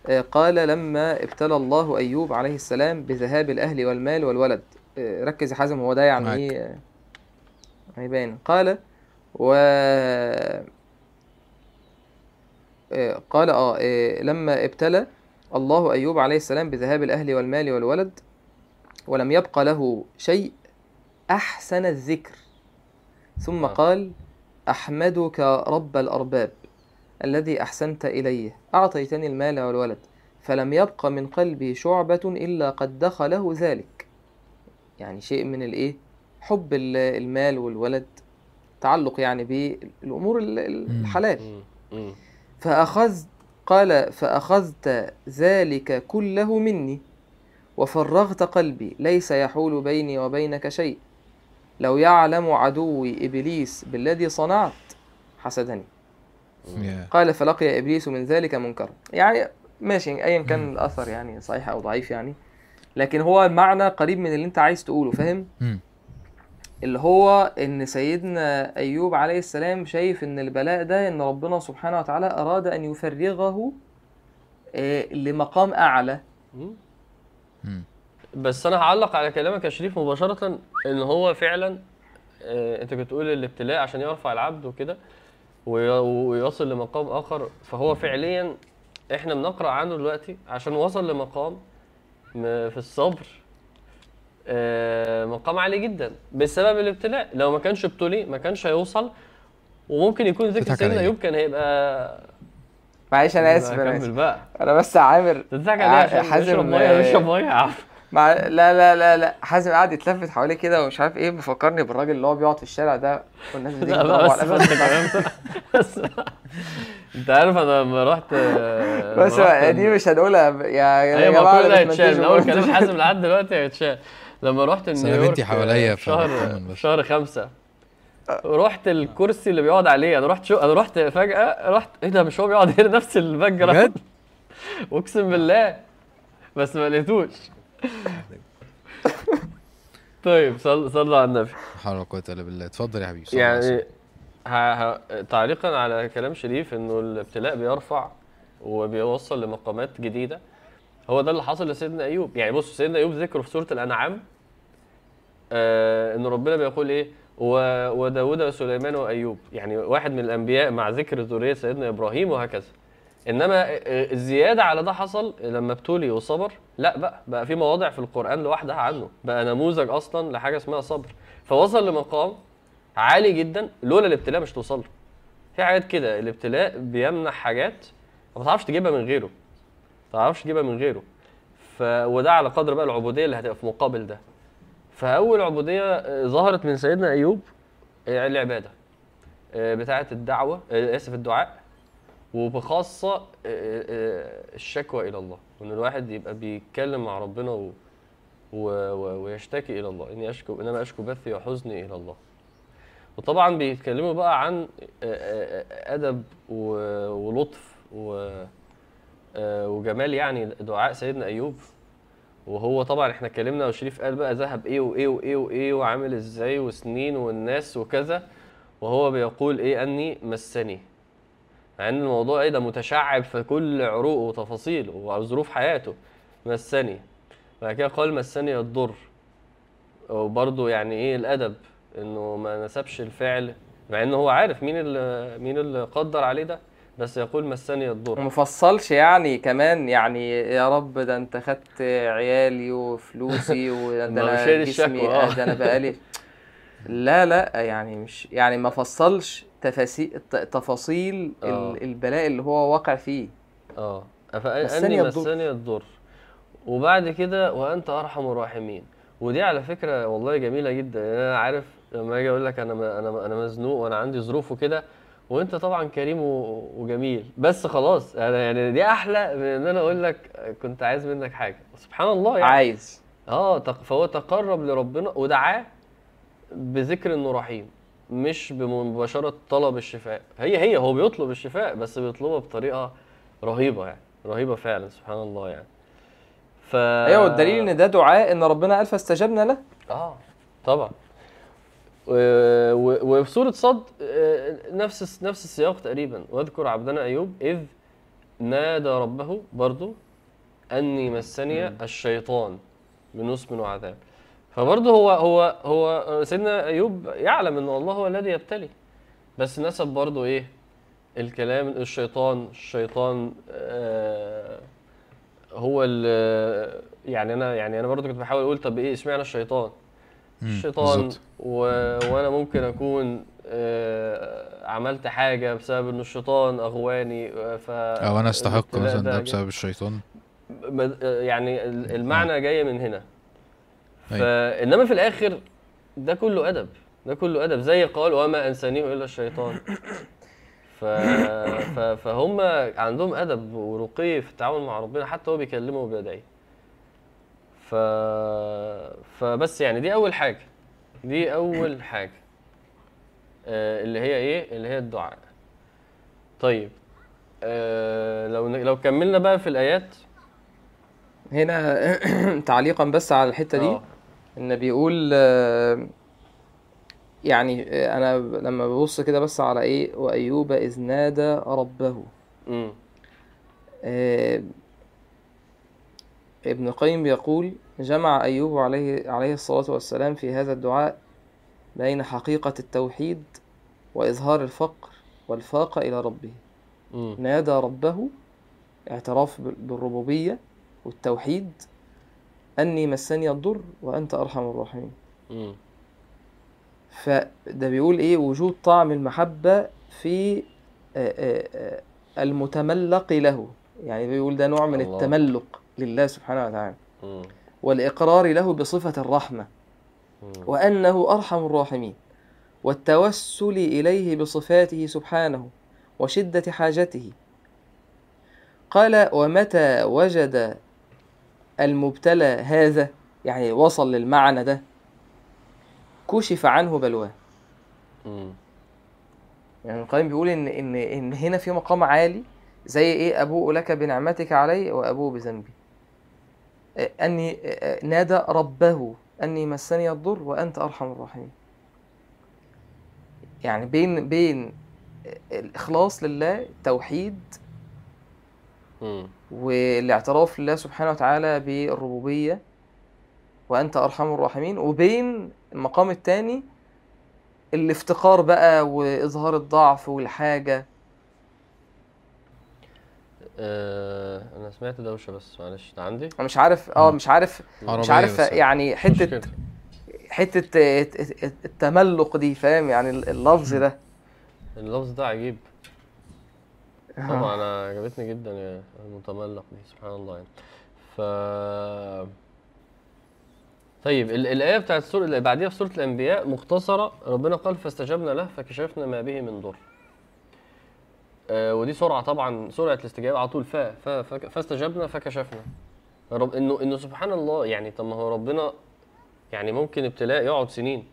آه، قال لما ابتلى الله أيوب عليه السلام بذهاب الأهل والمال والولد آه، ركز يا حازم هو ده يعني معاك. إيه آه، هيبان قال و آه، قال آه آه، لما ابتلى الله أيوب عليه السلام بذهاب الأهل والمال والولد ولم يبق له شيء أحسن الذكر ثم آه. قال أحمدك رب الأرباب الذي أحسنت إليه أعطيتني المال والولد فلم يبق من قلبي شعبة إلا قد دخله ذلك يعني شيء من الإيه حب ال- المال والولد تعلق يعني مم. الحلال. فأخذت قال فأخذت ذلك كله مني وفرغت قلبي ليس يحول بيني وبينك شيء لو يعلم عدوي إبليس بالذي صنعت حسدني. قال فلقي إبليس من ذلك منكرا يعني ماشي أيا كان. الأثر يعني صحيح أو ضعيف يعني لكن هو المعنى قريب من اللي أنت عايز تقوله فاهم. اللي هو إن سيدنا أيوب عليه السلام شايف إن البلاء ده إن ربنا سبحانه وتعالى أراد أن يفرغه آه، لمقام أعلى. بس أنا هعلق على كلامك يا شريف مباشرة إن هو فعلا آه، أنت بتقول الابتلاء عشان يرفع العبد وكده وي- ويصل لمقام آخر. فهو فعليا إحنا بنقرأ عنه دلوقتي عشان وصل لمقام في الصبر. مقام عالي جدا. بسبب الابتلاء لو ما كانش ابتلي ما كانش هيوصل وممكن يكون ذكر سيدنا عليا. ايوب كان هيبقى معلش أنا آسف يبقى أنا كمل آسف. بقى. أنا بس عامر. تضحك ع- عليه عشان حازم، مية آه، نشرب مية مع لا لا لا لا. حازم قاعد يتلفت حواليه كده ومش عارف إيه بيفكرني بالراجل اللي هو بيقعد في الشارع ده والناس بتيجي لا تضربه على بس بس بس أنت عارف أنا لما رحت بس لما رحت دي مش هنقولها يا أيوه ما جماعة ده أنا هيتشال اول برضه. كلام حازم لحد دلوقتي هيتشال. لما رحت نيويورك بنتي حواليا في شهر بس. في شهر خمسة. رحت الكرسي اللي بيقعد عليه. أنا رحت شو أنا رحت فجأة رحت إيه ده؟ مش هو بيقعد هنا؟ نفس ال background بجد؟ أقسم بالله. بس ما لقيتوش. طيب صل صلوا على النبي. لا حول ولا قوة إلا بالله. اتفضل يا حبيبي يعني وسلم. ه... ه... تعليقا على كلام شريف إنه الابتلاء بيرفع وبيوصل لمقامات جديدة. هو ده اللي حصل لسيدنا أيوب. يعني بص سيدنا أيوب ذكره في سورة الأنعام. آه إن ربنا بيقول إيه. وداود وسليمان وأيوب. يعني واحد من الأنبياء مع ذكر ذرية سيدنا إبراهيم وهكذا. إنما آه، الزيادة على ده حصل لما ابتلي وصبر. لا بقى بقى في مواضع في القرآن لوحدها عنه. بقى نموذج أصلا لحاجة اسمها صبر. فوصل لمقام عالي جدا لولا الابتلاء مش توصل له. في حاجات كده الابتلاء بيمنح حاجات ما تعرفش تجيبها من غيره. ما تعرفش تجيبها من غيره. ف وده على قدر بقى العبودية اللي هتبقى في مقابل ده. فأول عبودية آه، ظهرت من سيدنا أيوب آه، العبادة آه، بتاعة الدعوة آسف الدعاء وبخاصة الشكوى إلى الله وإن الواحد يبقى بيتكلم مع ربنا و... و... ويشتكي إلى الله إني اشكو إنما أشكو بثي وحزني إلى الله. وطبعا بيتكلموا بقى عن أدب ولطف وجمال يعني دعاء سيدنا أيوب. وهو طبعا إحنا اتكلمنا وشريف قال بقى ذهب إيه وإيه وإيه وإيه وعامل إزاي وسنين والناس وكذا وهو بيقول إيه؟ أني مسني. مع إن الموضوع إيه ده متشعب في كل عروقه وتفاصيله وظروف حياته. مسني. بعد كده قال مسني الضر. وبرضه يعني إيه الأدب؟ إنه ما نسبش الفعل. مع انه هو عارف مين اللي مين اللي قدر عليه ده؟ بس يقول مسني الضر ومفصلش يعني كمان يعني يا رب ده انت خدت عيالي وفلوسي وده أنا جسمي الشكوى، آه. ده أنا بقالي لا لا يعني مش يعني ما فصلش تفاصيل تفاصيل آه. ال- البلاء اللي هو واقع فيه آه مسني فاني الضر. مسني الضر وبعد كده وأنت أرحم الراحمين ودي على فكرة والله جميلة جدا يعني أنا عارف لما أجي أقول لك أنا أنا أنا مزنوق وأنا عندي ظروف وكده وانت طبعا كريم و- وجميل. بس خلاص أنا يعني دي أحلى من إن أنا أقول لك كنت عايز منك حاجة. سبحان الله يعني. عايز. آه فهو تقرب لربنا ودعاه بذكر إنه رحيم مش بمباشرة طلب الشفاء. هي هي هو بيطلب الشفاء بس بيطلبها بطريقة رهيبة يعني رهيبة فعلا سبحان الله يعني. ف أيوه والدليل إن ده دعاء إن ربنا قال فاستجبنا له؟ آه طبعا. وفي سورة صد آه، نفس نفس السياق تقريبا. واذكر عبدنا أيوب إذ نادى ربه برضو أني مسني الشيطان بنصب وعذاب. فبرضه هو هو هو سيدنا أيوب يعلم إن الله هو الذي يبتلي. بس نسب برضه إيه؟ الكلام الشيطان الشيطان آه هو يعني أنا يعني أنا برضه كنت بحاول أقول طب إيه إشمعنى الشيطان؟ الشيطان. و... وأنا ممكن أكون آه عملت حاجة بسبب إنه الشيطان أغواني آه، ف أو أنا أستحق مثلا ده. بسبب الشيطان. يعني ال- المعنى جاي من هنا. فانما في الآخر ده كله أدب. ده كله أدب. زي قال وما انسانيه إلا الشيطان. ف... فهم عندهم أدب ورقي في التعامل مع ربنا حتى هو بيكلمه وبيدعي ف... فبس يعني دي أول حاجة دي أول حاجة آه اللي هي إيه؟ اللي هي الدعاء. طيب آه لو لو كملنا بقى في الآيات. هنا تعليقا بس على الحتة دي. آه. إن بيقول آه، يعني آه، أنا لما ببص كده بس على إيه؟ وأيوب إذ نادى ربه. امم آه، ابن القيم بيقول جمع أيوب عليه عليه الصلاة والسلام في هذا الدعاء بين حقيقة التوحيد وإظهار الفقر والفاقة إلى ربه. امم نادى ربه اعتراف بال- بالربوبية والتوحيد أني مسني الضر وأنت أرحم الراحمين. فده بيقول إيه؟ وجود طعم المحبة في آه، آه، آه، المتملق له. يعني بيقول ده نوع من الله. التملق لله سبحانه وتعالى. امم والإقرار له بصفة الرحمة وأنه أرحم الراحمين والتوسل إليه بصفاته سبحانه وشدة حاجته. قال ومتى وجد المبتلى هذا؟ يعني وصل للمعنى ده. كشف عنه بلواه. يعني القيم بيقول إن إن إن هنا في مقام عالي زي إيه؟ أبوء لك بنعمتك علي وأبوء بذنبي. آه، نادى ربه أني مسني الضر وأنت أرحم الراحمين. يعني بين بين الإخلاص لله توحيد امم والاعتراف لله سبحانه وتعالى بالربوبية وأنت أرحم الراحمين وبين المقام الثاني الافتقار بقى وإظهار الضعف والحاجة آه أنا سمعت دوشة بس معلش. ده عندي؟ أنا مش عارف آه. مش عارف مش عارف. يعني حتة. حتة الت- الت- التملق دي فاهم؟ يعني اللفظ ده. اللفظ ده عجيب. طبعا أنا عجبتني جدا المتملق دي سبحان الله يعني. ف طيب ال- الآية بتاعت السورة اللي بعديها في سورة الأنبياء مختصرة ربنا قال فاستجبنا له فكشفنا ما به من ضر. آه ودي سرعة طبعا سرعة الاستجابة على طول فا فا فا- فاستجبنا فكشفنا. رب إنه إنه سبحان الله يعني طب ما هو ربنا يعني ممكن ابتلاء يقعد سنين.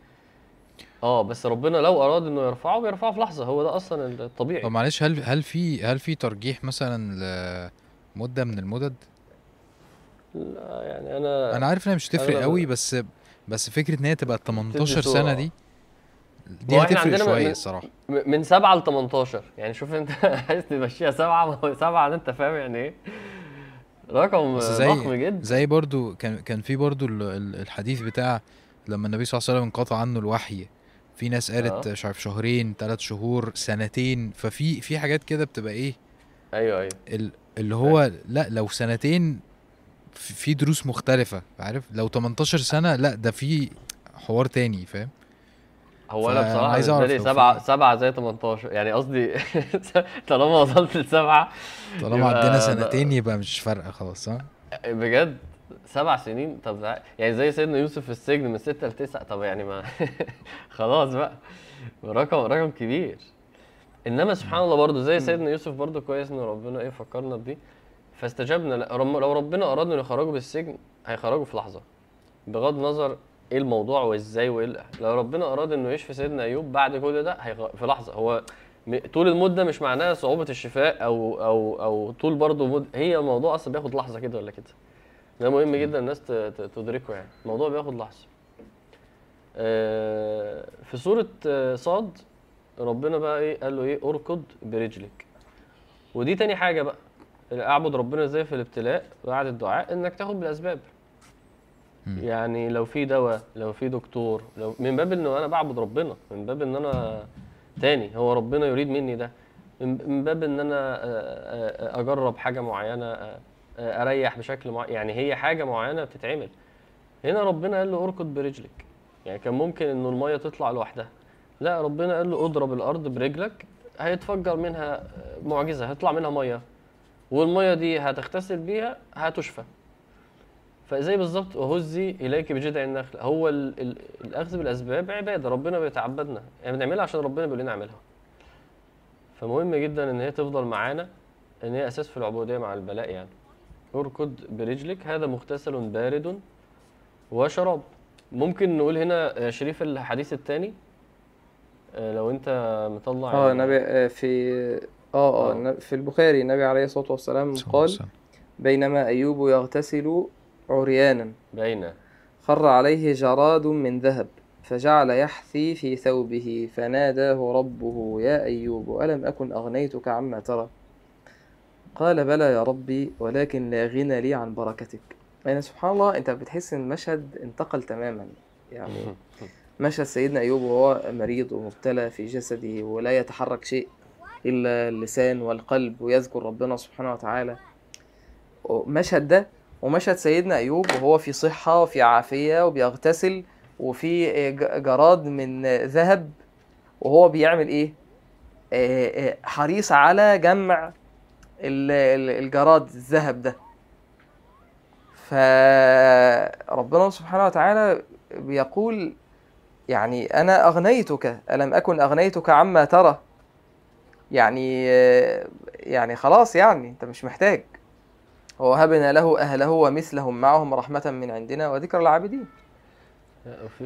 آه بس ربنا لو أراد إنه يرفعه بيرفعه في لحظة. هو ده أصلا الطبيعي. طب معلش هل هل في هل في ترجيح مثلا لمدة من المدد؟ لا يعني أنا أنا عارف إنها مش تفرق أنا- قوي بس بس فكرة إن هي تبقى 18 صورة. سنة دي دي هتفرق عندنا شوية من- الصراحة. من سبعة ل 18 يعني شوف انت عايز تمشيها سبعة ما هو سبعة ده انت فاهم يعني إيه. رقم ضخم جدا. زي برضو كان كان في برضو ال- ال- الحديث بتاع لما النبي صلى الله عليه وسلم انقطع عنه الوحي. في ناس قالت آه. مش عارف شهرين ثلاث شهور سنتين. ففي في حاجات كده بتبقى إيه؟ أيوه أيوه. ال- اللي هو لا لو سنتين في دروس مختلفة عارف؟ لو 18 سنة لا ده في حوار تاني فاهم؟ هو أنا فأنا بصراحة عايز سبعة في- سبعة زي 18 يعني قصدي طالما وصلت لسبعة طالما عدينا سنتين يبقى مش فارقة خلاص ها؟ بجد؟ سبع سنين؟ طب يعني زي سيدنا يوسف في السجن من ستة لتسعة طب يعني ما خلاص بقى. رقم رقم كبير. إنما سبحان الله برضو زي سيدنا يوسف برضو كويس إن ربنا إيه فكرنا بدي. فاستجبنا لو ربنا اراد إنه يخرجه بالسجن هيخرجه في لحظة. بغض النظر إيه الموضوع وإزاي وإيه لو ربنا أراد إنه يشفي سيدنا أيوب بعد كل ده هيغ... في لحظة هو م- طول المدة مش معناها صعوبة الشفاء أو أو أو طول برضه مد... هي الموضوع أصلا بياخد لحظة كده ولا كده. ده مهم جدا الناس ت- ت- تدركه يعني. الموضوع بياخد لحظة. آه، في سورة صاد ربنا بقى إيه قال له إيه أركض برجلك. ودي تاني حاجة بقى أعبد ربنا إزاي في الابتلاء بعد الدعاء؟ إنك تاخد بالأسباب. يعني لو في دواء لو في دكتور لو من باب انه أنا بعبد ربنا من باب إن أنا تاني هو ربنا يريد مني ده. من باب إن أنا أجرب حاجة معينة أريح بشكل معين يعني هي حاجة معينة بتتعمل. هنا ربنا قال له أركض برجلك. يعني كان ممكن إنه المية تطلع لوحدها. لا ربنا قال له اضرب الأرض برجلك هيتفجر منها معجزة هيطلع منها مية. والمية دي هتغتسل بيها هتشفى. فزي بالظبط وهزي إليك بجذع النخل؟ هو ال ال الأخذ بالأسباب عبادة ربنا بيتعبدنا. يعني بنعملها عشان ربنا بيقول لنا اعملها. فمهم جدا إن هي تفضل معانا إن هي أساس في العبودية مع البلاء يعني. أركض برجلك هذا مغتسل بارد وشراب. ممكن نقول هنا يا شريف الحديث الثاني؟ لو أنت مطلع آه ال- النبي آه، في آه آه آه. في البخاري النبي عليه الصلاة والسلام قال. بينما أيوب يغتسل عريانا. باينه خر عليه جراد من ذهب فجعل يحثي في ثوبه فناداه ربه يا أيوب ألم أكن أغنيتك عما ترى؟ قال بلى يا ربي ولكن لا غنى لي عن بركتك. يعني سبحان الله أنت بتحس إن المشهد انتقل تماما. يعني مشهد سيدنا أيوب وهو مريض ومبتلى في جسده ولا يتحرك شيء إلا اللسان والقلب ويذكر ربنا سبحانه وتعالى. مشهد ده ومشهد سيدنا أيوب وهو في صحة وفي عافية وبيغتسل وفي ج- جراد من ذهب وهو بيعمل إيه؟ آه، آه، حريص على جمع ال- ال- الجراد الذهب ده. فربنا سبحانه وتعالى بيقول يعني أنا أغنيتك ألم أكن أغنيتك عما ترى؟ يعني يعني خلاص يعني أنت مش محتاج. ووهبنا له أهله ومثلهم معهم رحمة من عندنا وذكر العابدين.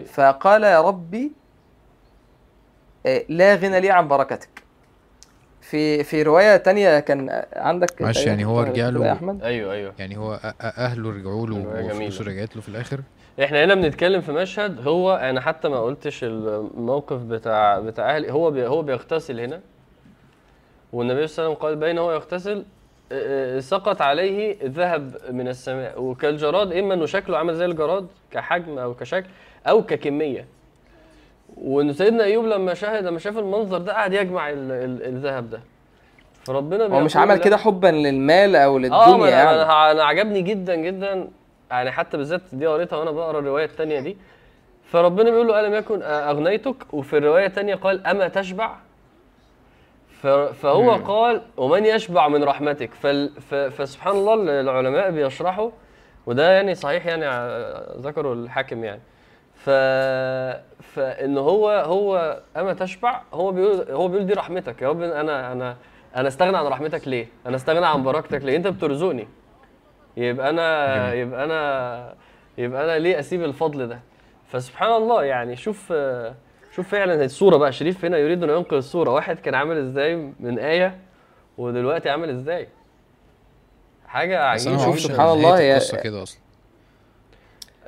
فقال يا ربي آه، لا غنى لي عن بركتك. في في رواية تانية كان عندك معلش تقريباً يعني هو رجع له- أحمد؟ أيوه أيوه. يعني هو أ- أ- أهله رجعوا له وفلوسه. رجعت له في الآخر؟ إحنا هنا بنتكلم في مشهد هو أنا حتى ما قلتش الموقف بتاع بتاع أهلي. هو بي هو بيغتسل هنا. والنبي صلى الله عليه وسلم قال بين هو يغتسل سقط عليه ذهب من السماء. وكالجراد إما إنه شكله عامل زي الجراد كحجم أو كشكل أو ككمية. وإن سيدنا أيوب لما شاهد لما شاف المنظر ده قعد يجمع ال- ال- الذهب ده. فربنا هو مش عمل كده حبا للمال آه ما للدنيا أنا يعني؟ أنا أنا عجبني جدا جدا. يعني حتى بالذات دي قريتها وأنا بقرأ الرواية الثانية دي. فربنا بيقول له ألم يكن أغنيتك؟ وفي الرواية الثانية قال أما تشبع؟ فهو مم. قال ومن يشبع من رحمتك فسبحان الله العلماء بيشرحوا وده يعني صحيح يعني ع- ذكروا الحاكم يعني ف فإن هو هو أما تشبع هو بيقول هو بيقول دي رحمتك يا رب أنا أنا أنا استغنى عن رحمتك ليه؟ أنا استغنى عن بركتك ليه؟ أنت بترزقني يبقى أنا. يبقى أنا يبقى أنا ليه أسيب الفضل ده؟ فسبحان الله يعني شوف شوف فعلا الصورة بقى شريف هنا يريد ان ينقذ الصورة. واحد كان عامل إزاي من آية ودلوقتي عامل إزاي؟ حاجة عجيبة. شوف سبحان نهاية الله هي- كده أصلا.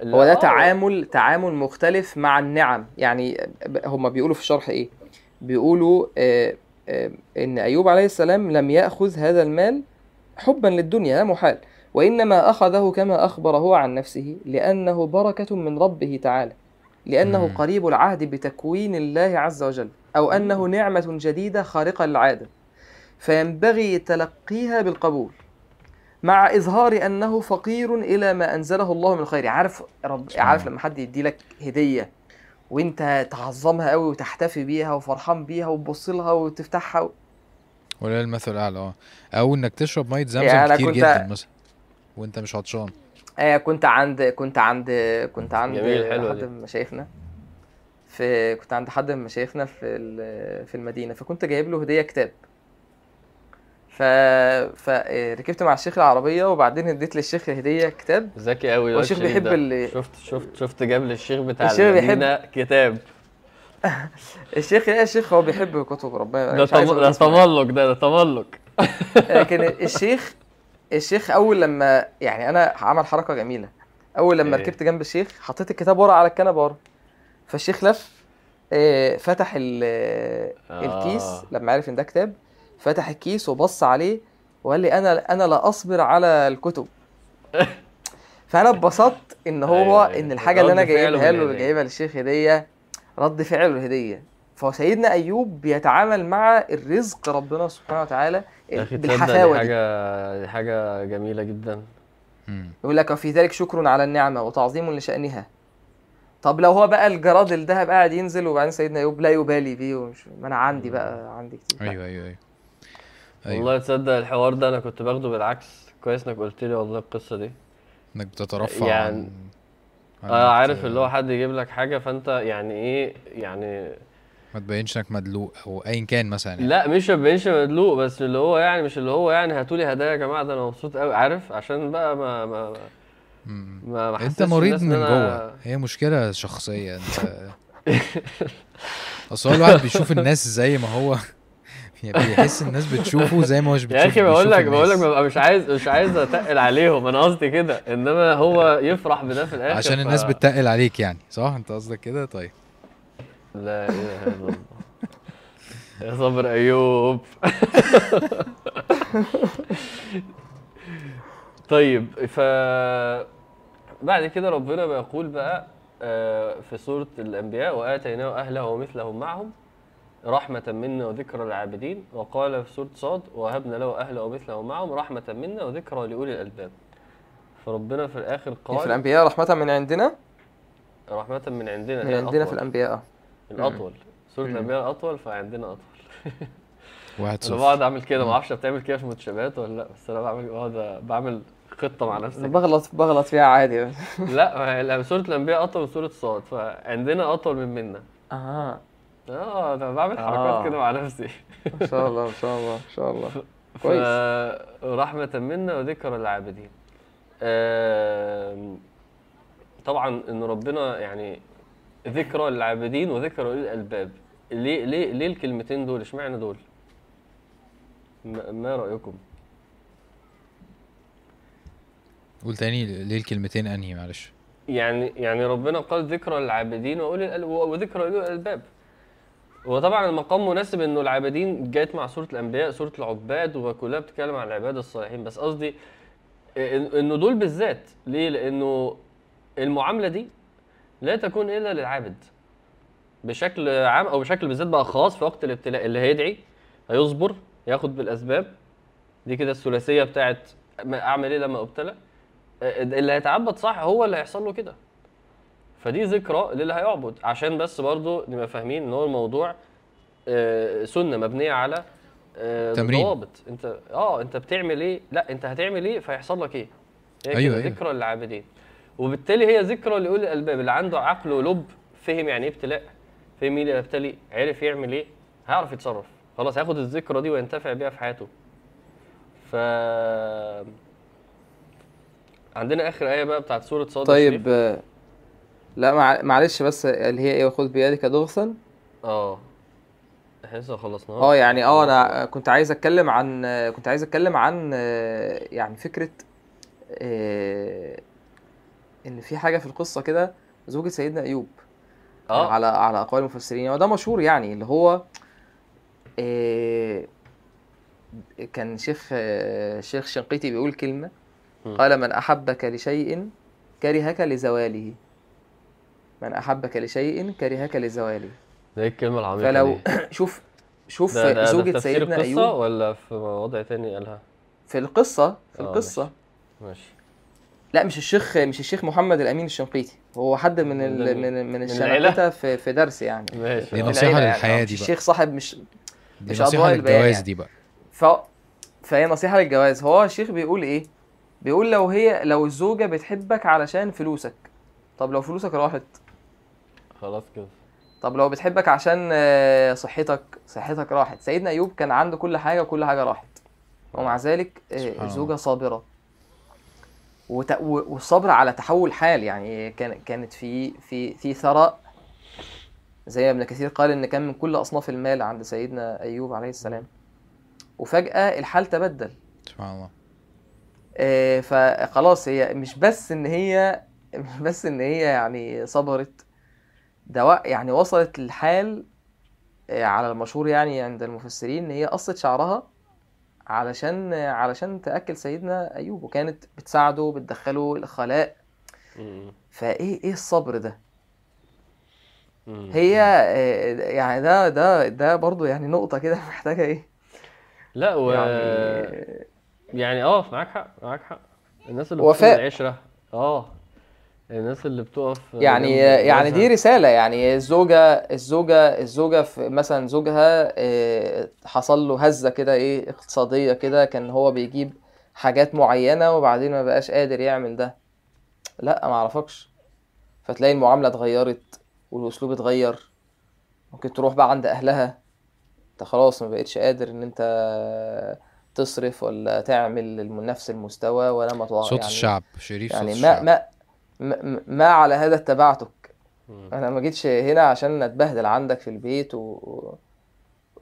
هو ده تعامل تعامل مختلف مع النعم. يعني هم بيقولوا في الشرح إيه؟ بيقولوا آه، آه، إن أيوب عليه السلام لم يأخذ هذا المال حبا للدنيا لا محال. وإنما أخذه كما اخبر هو عن نفسه لأنه بركة من ربه تعالى. لأنه مم. قريب العهد بتكوين الله عز وجل أو أنه نعمة جديدة خارقة للعادة فينبغي تلقيها بالقبول مع إظهار أنه فقير إلى ما أنزله الله من الخير عارف رب عارف. لما حد يدي لك هدية وأنت تعظمها قوي وتحتفي بيها وفرحان بيها وتبص لها وتفتحها و... ولا المثل الأعلى آه أو إنك تشرب مية زمزم يعني كتير كنت- جدا مثلا وأنت مش عطشان آه كنت عند كنت عند كنت عند حد. من مشايخنا في كنت عند حد من مشايخنا في في المدينة فكنت جايب له هدية كتاب. ف... فركبت مع الشيخ العربية وبعدين اديت للشيخ هدية كتاب. ذكي قوي الشيخ بيحب ال- شفت شفت شفت جاب للشيخ بتاع الشيخ بيحب- المدينة كتاب. الشيخ يا الشيخ هو بيحب كتب ربنا ده. تملق ده ده تملق. لكن الشيخ الشيخ أول لما يعني أنا عمل حركة جميلة أول لما إيه؟ ركبت جنب الشيخ حطيت الكتاب ورا على الكنبة ورا فالشيخ لف آه، فتح آه. الكيس لما عرف إن ده كتاب فتح الكيس وبص عليه وقال لي أنا أنا لا أصبر على الكتب فأنا اتبسطت إن هو أيوة، أيوة. إن الحاجة اللي أنا جايبها له. جايبها للشيخ هدية رد فعله الهدية فهو سيدنا أيوب بيتعامل مع الرزق ربنا سبحانه وتعالى يا أخي تصدق دي بالحفاوة دي حاجة دي حاجة جميلة جدا. يقول لك وفي ذلك شكر على النعمة وتعظيم لشأنها. طب لو هو بقى الجراد الذهب قاعد ينزل وبعدين سيدنا أيوب لا يبالي بيه ومش ما أنا عندي بقى عندي كتير. أيوه أيوه أيوه. أيوه. والله تصدق الحوار ده أنا كنت باخده بالعكس. كويس إنك قلت لي والله القصة دي. إنك بتترفع يعني- عن عن آه عارف اللي هو حد يجيب لك حاجة فأنت يعني إيه يعني ما تبينش انك مدلوق أو ايا كان مثلا يعني. لا مش ما بينش مدلوق بس اللي هو يعني مش اللي هو يعني هاتوا لي هدايا يا جماعة ده أنا مبسوط قوي عارف؟ عشان بقى ما ما. ما ما أنت مريض من أنا- جوه. هي مشكلة شخصية. أنت أصل الواحد بيشوف الناس زي ما هو. يعني بيحس الناس بتشوفه زي ما هو مش بتشوف يا أخي بقول لك بقول لك. ببقى مش عايز مش عايز أتقل عليهم. أنا قصدي كده. إنما هو يفرح بده في الآخر عشان ف- الناس بتتقل عليك يعني صح؟ أنت قصدك كده؟ طيب. لا إله إلا الله. يا صبر أيوب. طيب ف بعد كده ربنا بيقول بقى آه، في سورة الأنبياء وآتيناه أهله ومثلهم معهم رحمة منا وذكرى للعابدين. وقال في سورة صاد وهبنا له أهله ومثلهم معهم رحمة منا وذكرى لأولي الألباب. فربنا في الآخر في قال الأنبياء رحمة من عندنا؟ رحمة من عندنا من عندنا في الأطول. الانبياء الأطول سورة مم. الأنبياء الأطول فعندنا أطول. واحد أنا صفر. بقعد أعمل كده ما أعرفش بتعمل كده في المتشابهات ولا لأ بس أنا بعمل بقعد بعمل خطة مع نفسي. بغلط بغلط فيها عادي. لأ سورة الأنبياء أطول من سورة صاد فعندنا أطول من منا. آه آه أنا بعمل حركات آه. كده مع نفسي. ما شاء الله ما شاء الله ما شاء الله. كويس. رحمة منا وذكرى للعابدين. آم، طبعا إن ربنا يعني ذكرى للعابدين وذكرى للألباب. ليه ليه ليه الكلمتين دول؟ اشمعنى دول؟ ما ما رأيكم؟ قول تاني ليه الكلمتين أنهي؟ معلش. يعني يعني ربنا قال ذكرى للعابدين الأل- وذكرى لاولي الالباب وطبعا المقام مناسب إنه العابدين جاءت مع سورة الأنبياء سورة العباد وكلها بتتكلم عن العباد الصالحين. بس قصدي إنه دول بالذات ليه؟ لأنه المعاملة دي لا تكون إلا للعابد. بشكل عام أو بشكل بالذات بقى خاص في وقت الابتلاء اللي هيدعي هيصبر ياخد بالأسباب. دي كده الثلاثية بتاعت أعمل إيه لما أبتلى. اللي هيتعبد صح هو اللي هيحصل له كده. فدي ذكرى للي هيعبد. عشان بس برضو نبقى فاهمين إن هو الموضوع آه، سنة مبنية على آه، تمرين. ضوابط. أنت آه أنت بتعمل إيه؟ لا أنت هتعمل إيه؟ فيحصل لك إيه؟ هي أيوة، أيوة. ذكرى للعابدين. وبالتالي هي ذكرى لأولي الألباب اللي عنده عقل ولب فهم يعني إيه ابتلاء؟ فهم إيه اللي يبتلي عرف يعمل إيه؟ هيعرف يتصرف. خلاص هياخد الذكرى دي وينتفع بيها في حياته. ف عندنا آخر آية بقى بتاعت سورة صاد. طيب آه، لا مع... معلش بس اللي هي إيه؟ خذ بيدك ضغثا آه. إحنا لسه خلصناها. آه يعني آه أنا كنت عايز أتكلم عن كنت عايز أتكلم عن يعني فكرة آه، إن في حاجة في القصة كده زوجة سيدنا أيوب آه على على أقوال المفسرين. وده مشهور يعني اللي هو آه، كان شيخ آه، شيخ شنقيطي بيقول كلمة م. قال من أحبك لشيء كرهك لزواله. من أحبك لشيء كرهك لزواله. ده إيه الكلمة العميقة فلو شوف شوف ده, ده, ده زوجة تفسير سيدنا القصة أيوب. ولا في وضع تاني قالها؟ في القصة في آه، القصة. ماشي. لا مش الشيخ مش الشيخ محمد الأمين الشنقيطي. هو حد من ال من من العيلة؟ الشنقيطة في في درس يعني. ماشي. دي العيلة يعني، للحياة آه، دي مش بقى. الشيخ صاحب مش دي مش البيان للجواز يعني. دي بقى. ف فهي نصيحة للجواز. هو الشيخ بيقول إيه؟ بيقول لو هي لو الزوجة بتحبك علشان فلوسك. طب لو فلوسك راحت؟ خلاص كده. طب لو بتحبك عشان آه، صحتك صحتك راحت. سيدنا أيوب كان عنده كل حاجة وكل حاجة راحت. ومع ذلك آه، سبحان الله. الزوجة صابرة وت... و- والصبر على تحول حال. يعني كان كانت في في في ثراء. زي ما ابن كثير قال إن كان من كل أصناف المال عند سيدنا أيوب عليه السلام. وفجأة الحال تبدل. سبحان الله. آه، فخلاص هي مش بس إن هي مش بس إن هي يعني صبرت. ده يعني وصلت للحال آه، على المشهور يعني عند المفسرين إن هي قصت شعرها علشان علشان تأكل سيدنا أيوب وكانت بتساعده بتدخله الخلاء. فإيه إيه الصبر ده؟ هي يعني ده ده ده برضو يعني نقطة كده محتاجة إيه؟ لا و يعني يعني آه معاك حق معاك حق. الناس اللي وفاء. العشره آه. الناس اللي بتقف يعني يعني دي جوزها. رسالة يعني الزوجة الزوجة الزوجة في مثلا زوجها آه، حصل له هزة كده إيه اقتصادية كده كان هو بيجيب حاجات معينة وبعدين ما بقاش قادر يعمل ده. لا ما أعرفكش. فتلاقي المعاملة اتغيرت والأسلوب اتغير. ممكن تروح بقى عند أهلها. أنت خلاص ما بقتش قادر إن أنت تصرف ولا تعمل نفس المستوى ولا ما صوت يعني الشعب شريف صوت يعني ما الشعب. ما ما, ما على هذا اتبعتك. أنا ما جيتش هنا عشان أتبهدل عندك في البيت و...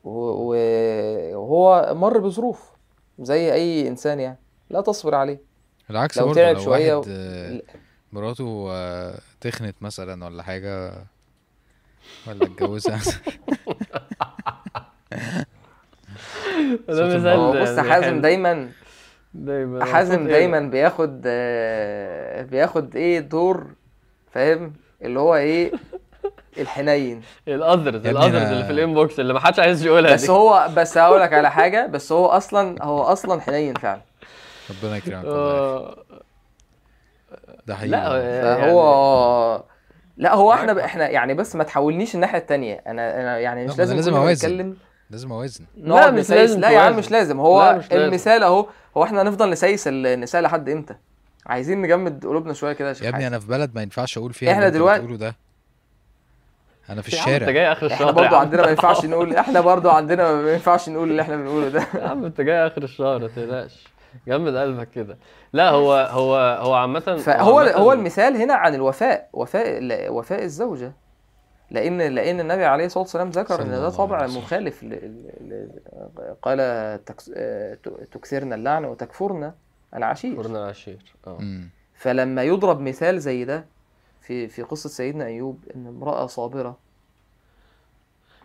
و... و- وهو مر بظروف زي أي إنسان يعني. لا تصبر عليه. بالعكس لو تعب لو شوية واحد و- مراته تخنت مثلا ولا حاجة ولا اتجوزها ده مثال هو بص يعني حازم. دايما دايما. حازم صوت إيه دايما بياخد آه، بياخد إيه دور فاهم؟ اللي هو إيه؟ الحنين؟ الأذرز الأذرز اللي في الإنبوكس اللي ما حدش عايز يقولها بس دي. هو بس هقول لك على حاجة بس هو أصلا هو أصلا حنين فعلا. ربنا يكرمك والله آه، ده حقيقي لا والله. فهو لا هو إحنا ب... إحنا يعني بس ما تحولنيش الناحية التانية. أنا أنا يعني مش لازم لازم. نتكلم. لازم أوازن. نقعد مش لازم لا يا عم. مش لازم. لا، هو مش لازم. المثال أهو هو إحنا هنفضل نسيس النساء لحد إمتى؟ عايزين نجمد قلوبنا شوية كده يا شيخ يا ابني. أنا في بلد ما ينفعش أقول فيها أنت دلوقتي- بتقوله ده. أنا في عم أنت الشارع جاي آخر إحنا الشهر يا برضو عم. عندنا ما ينفعش نقول إحنا برضو عندنا ما ينفعش نقول اللي إحنا بنقوله ده. يا عم أنت جاي آخر الشهر ما تقلقش. جمد قلبك كده. لا هو هو هو عامة فهو هو المثال هنا عن الوفاء وفاء لا- وفاء الزوجة. لأن لأن النبي عليه الصلاة والسلام ذكر إن صلى ده الله طبع عليه وسلم. مخالف ل... ل... ل... قال تكثرن اللعن وتكفرن العشير. فرنا العشير. آه. فلما يضرب مثال زي ده في في قصة سيدنا أيوب إن امرأة صابرة.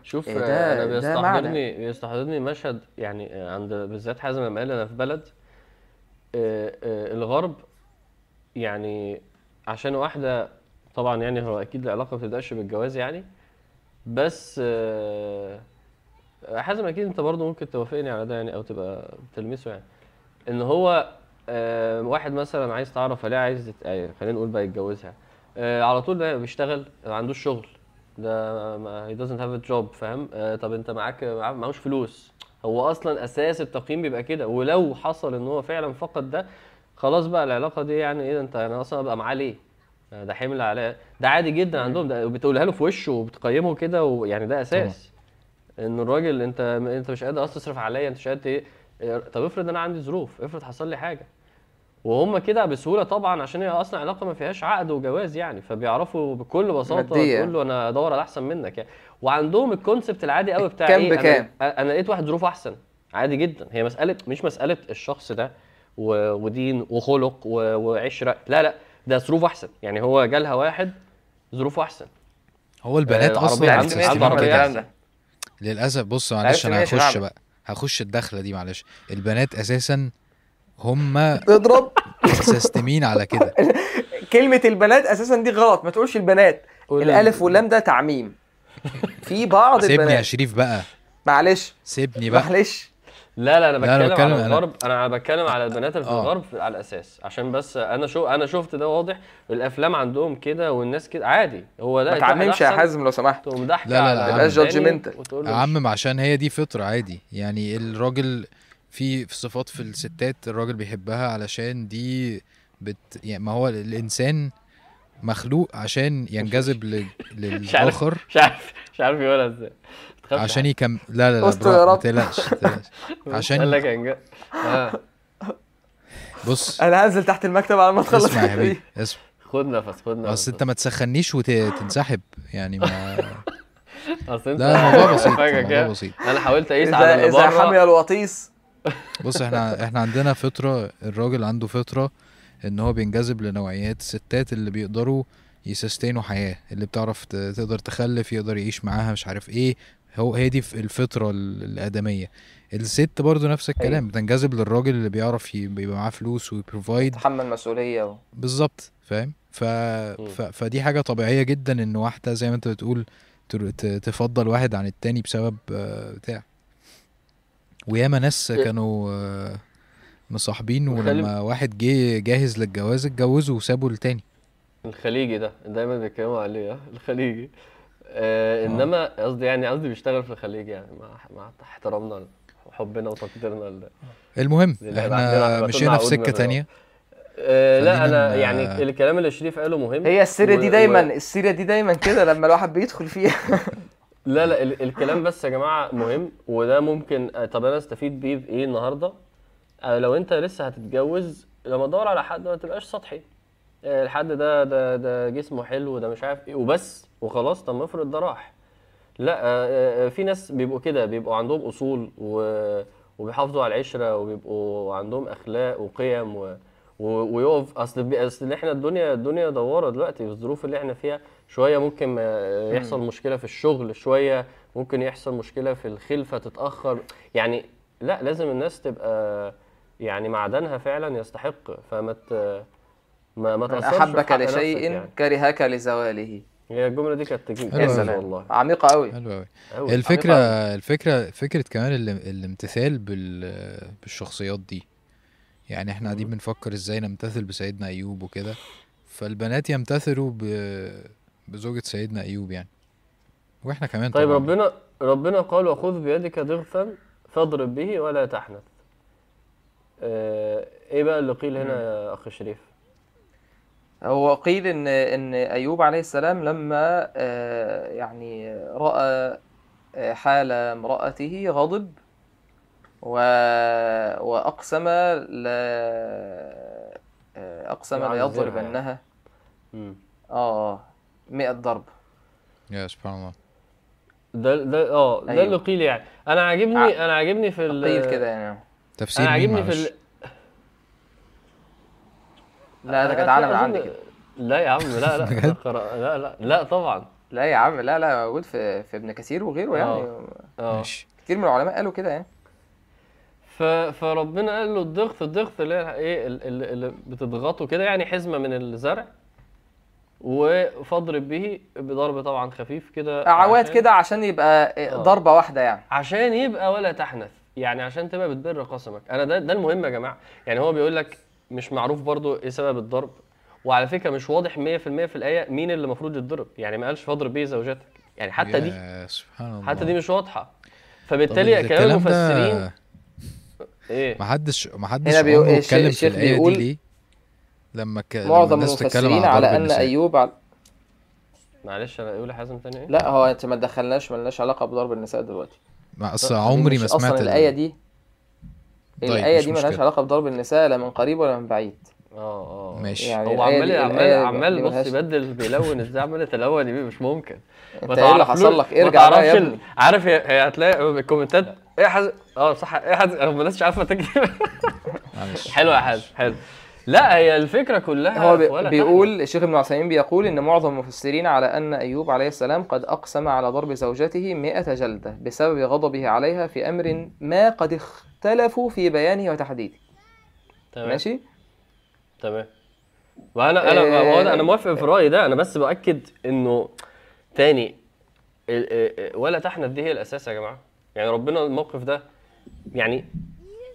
شوف إيه ده- أنا ده بيستحضرني بيستحضرني مشهد يعني عند بالذات حازم لما قال أنا في بلد آه، آه، الغرب يعني عشان واحدة طبعا يعني هو أكيد العلاقة ما بتبداش بالجواز يعني. بس آه، حازم أكيد أنت برضه ممكن توافقني على ده يعني أو تبقى بتلمسه يعني. إن هو آه، واحد مثلا عايز تعرف عليها عايز آه، خلينا نقول بقى يتجوزها. على طول ده بيشتغل ما عندوش شغل. ده doesn't have a job فاهم؟ طب أنت معاك معهوش فلوس. هو أصلا أساس التقييم بيبقى كده. ولو حصل إن هو فعلا فقد ده خلاص بقى العلاقة دي يعني إيه أنت أنا أصلا أبقى معاه ليه؟ ده حمل عليه ده عادي جدا عندهم ده بتقولها له في وشه وبتقيمه كده ويعني ده أساس إن الراجل أنت أنت مش قادر أصلا تصرف عليا أنت مش قادر إيه طب افرض أنا عندي ظروف افرض حصل لي حاجة وهم كده بسهولة طبعا عشان هي أصلا علاقة ما فيهاش عقد وجواز يعني فبيعرفوا بكل بساطة. تقول له أنا ادور على أحسن منك يعني وعندهم الكونسبت العادي قوي بتاع كام إيه بكام؟ أنا, أنا لقيت واحد ظروفه أحسن عادي جدا هي مساله مش مسألة الشخص ده. ودين وخلق. وعشرة لا لا ده ظروفه أحسن. يعني هو جالها واحد ظروفه أحسن. هو البنات آه، أصلا عربية للأسف بص معلش أنا هخش؟ بقى هخش الدخلة دي معلش. البنات أساسا هم اضرب. مسستمين على كده. كلمة البنات أساسا دي غلط. ما تقولش البنات. الألف واللام ده تعميم. في بعض سيبني يا البنات. شريف بقى. معلش. سيبني بقى. معلش. لا لا أنا لا، أنا بتكلم, بتكلم على أنا- الغرب. أنا بتكلم على البنات اللي في آه. الغرب على الأساس. عشان بس أنا شو أنا شفت ده واضح. الأفلام عندهم كده والناس كده عادي. هو ده ما تعممش يا حازم لو سمحت. تقوم ضحكه لا، لا، لا، له اعمم عشان هي دي فطرة عادي. يعني الراجل في صفات في الستات الراجل بيحبها علشان دي بت يعني ما هو الإنسان مخلوق عشان ينجذب. للآخر. مش عارف مش عارف يقولها إزاي. عشان يكم لا لا لا استر يا برا- ما رب. تقلقش. عشان- قال لك إنجا. آه. بص. أنا هنزل تحت المكتب على ما تخلص اسمع يا. حبيبي اسمع. خد نفس خد نفس. أصل أنت ما تسخنيش وتنسحب يعني ما أصل أنت لا الموضوع بسيط الموضوع بسيط. أنا حاولت أقيس على إذا حمي الوطيس. بص إحنا إحنا عندنا فطرة الراجل عنده فطرة إن هو بينجذب لنوعيات الستات اللي بيقدروا يسستينوا حياة اللي بتعرف تقدر تخلف يقدر يعيش معاها مش عارف إيه هو هي دي الفطرة ال- الآدمية. الست برضو نفس الكلام بتنجذب للراجل اللي بيعرف ي- بيبقى معاه فلوس ويبروفايد. تحمل مسؤولية و... بالظبط فاهم؟ ف... ف... فدي حاجة طبيعية جدا إن واحدة زي ما أنت بتقول تفضل واحد عن التاني بسبب آه، بتاع. وياما ناس كانوا آه، مصاحبين ولما واحد جه جاهز للجواز اتجوزوا وسابوا التاني. الخليجي ده دايما بيتكلموا عليه آه الخليجي. آه إنما قصدي يعني قصدي بيشتغل في الخليج يعني مع مع احترامنا وحبنا وتقديرنا المهم إحنا مشينا في سكة. تانية. آه لا أنا يعني الكلام اللي شريف قاله مهم هي السيرة دي دايما السيرة دي دايما كده لما الواحد بيدخل فيها. لا لا ال- الكلام بس يا جماعة مهم وده ممكن آه، طب أنا أستفيد بيه بايه النهارده؟ آه، لو أنت لسه هتتجوز لما تدور على حد ما تبقاش سطحي. آه، الحد ده ده ده جسمه حلو ده مش عارف إيه وبس. وخلاص طب ما افرض ده راح. لا آه، آه، في ناس بيبقوا كده بيبقوا عندهم أصول و... وبيحافظوا على العشرة وبيبقوا عندهم أخلاق وقيم و... ويقف. أصل بي- أصل إحنا الدنيا الدنيا دوارة دلوقتي الظروف اللي إحنا فيها. شوية ممكن يحصل مشكلة في الشغل شوية ممكن يحصل مشكلة في الخلفة تتأخر. يعني لا لازم الناس تبقى يعني معدنها فعلا يستحق. فما ت... ما ما تأثرش في احبك لشيء يعني. كرهك لزواله. هي الجملة دي كانت تجيب حلوة يا. سلام والله. عميقة قوي حلو قوي أوي. الفكرة عميقة أوي. الفكرة فكرة كمان ال- الامتثال بال بالشخصيات دي. يعني إحنا قاعدين بنفكر إزاي نمتثل بسيدنا أيوب وكده. فالبنات يمتثلوا ب... بزوجة سيدنا أيوب يعني. وإحنا كمان طيب طبعا. ربنا ربنا قال وخذ بيدك ضغثا فاضرب به ولا تحنث. آه، إيه بقى اللي قيل هنا يا اخ شريف؟ هو قيل إن إن أيوب عليه السلام لما آه، يعني رأى آه، حال امرأته غضب و وأقسم لا آه، أقسم ليضربنها مم. آه آه 100 ضرب. يا سبحان الله. ده ده آه ده أيوه. اللي قيل يعني. أنا عاجبني أنا عاجبني في ال- قيل كده يعني. تفسير أنا عاجبني في ال... لا ده أنا جدعانه من عندي كده. لا يا عم لا لا لا لا لا طبعا. لا يا عم لا لا موجود في في ابن كثير وغيره يعني. آه ماشي. كتير من العلماء قالوا كده يعني. فربنا قال له الضغط الضغط اللي هي إيه ال- ال- اللي بتضغطه كده يعني حزمة من الزرع وفاضرب به بضرب طبعا خفيف كده أعواد كده عشان يبقى آه. ضربة واحدة يعني. عشان يبقى ولا تحنث. يعني عشان تبقى بتبر قسمك. أنا ده ده المهم يا جماعة. يعني هو بيقول لك مش معروف برضو إيه سبب الضرب. وعلى فكرة مش واضح 100% في الآية مين اللي المفروض يتضرب. يعني ما قالش فاضرب به زوجتك. يعني حتى دي يا سبحان الله. حتى دي مش واضحة. فبالتالي كلام المفسرين إيه؟ محدش محدش هنا بيقول- عمره الش- اتكلم في الشيخ الآية دي بيقول ليه؟ لما ك... معظم الناس تتكلم على ضرب أن أيوب على... معلش أنا أقول حازم تاني إيه؟ لا هو انت ما تدخلناش ملناش علاقة بضرب النساء دلوقتي. ما أصل عمري ما سمعت أصلا ال- الآية دي طيب، الآية مش دي ملهاش مشكلة. علاقة بضرب النساء لا من قريب ولا من بعيد. آه آه ماشي. يعني هو عمال عمال عمال بص يبدل بيلون إزاي عمال يتلون يبيه مش ممكن. انت إيه اللي حصل لك؟ ارجع بقى يا تعرفش ابني. ال- عارف هي, هتلاقي الكومنتات؟ إيه حازم آه صح. إيه رغم الناس مش عارفة تكتب حلو يا حازم حلو. لا هي الفكرة كلها هو بي- ولا بيقول الشيخ ابن عثيمين بيقول إن معظم المفسرين على أن أيوب عليه السلام قد أقسم على ضرب زوجته مئة جلدة بسبب غضبه عليها في أمر ما قد اختلفوا في بيانه وتحديده. تمام. ماشي؟ تمام. وأنا أنا آه، هو أنا- أنا موافق في رأيي ده. أنا بس بأكد إنه تاني ولا تحنث دي هي الأساس يا جماعة. يعني ربنا الموقف ده يعني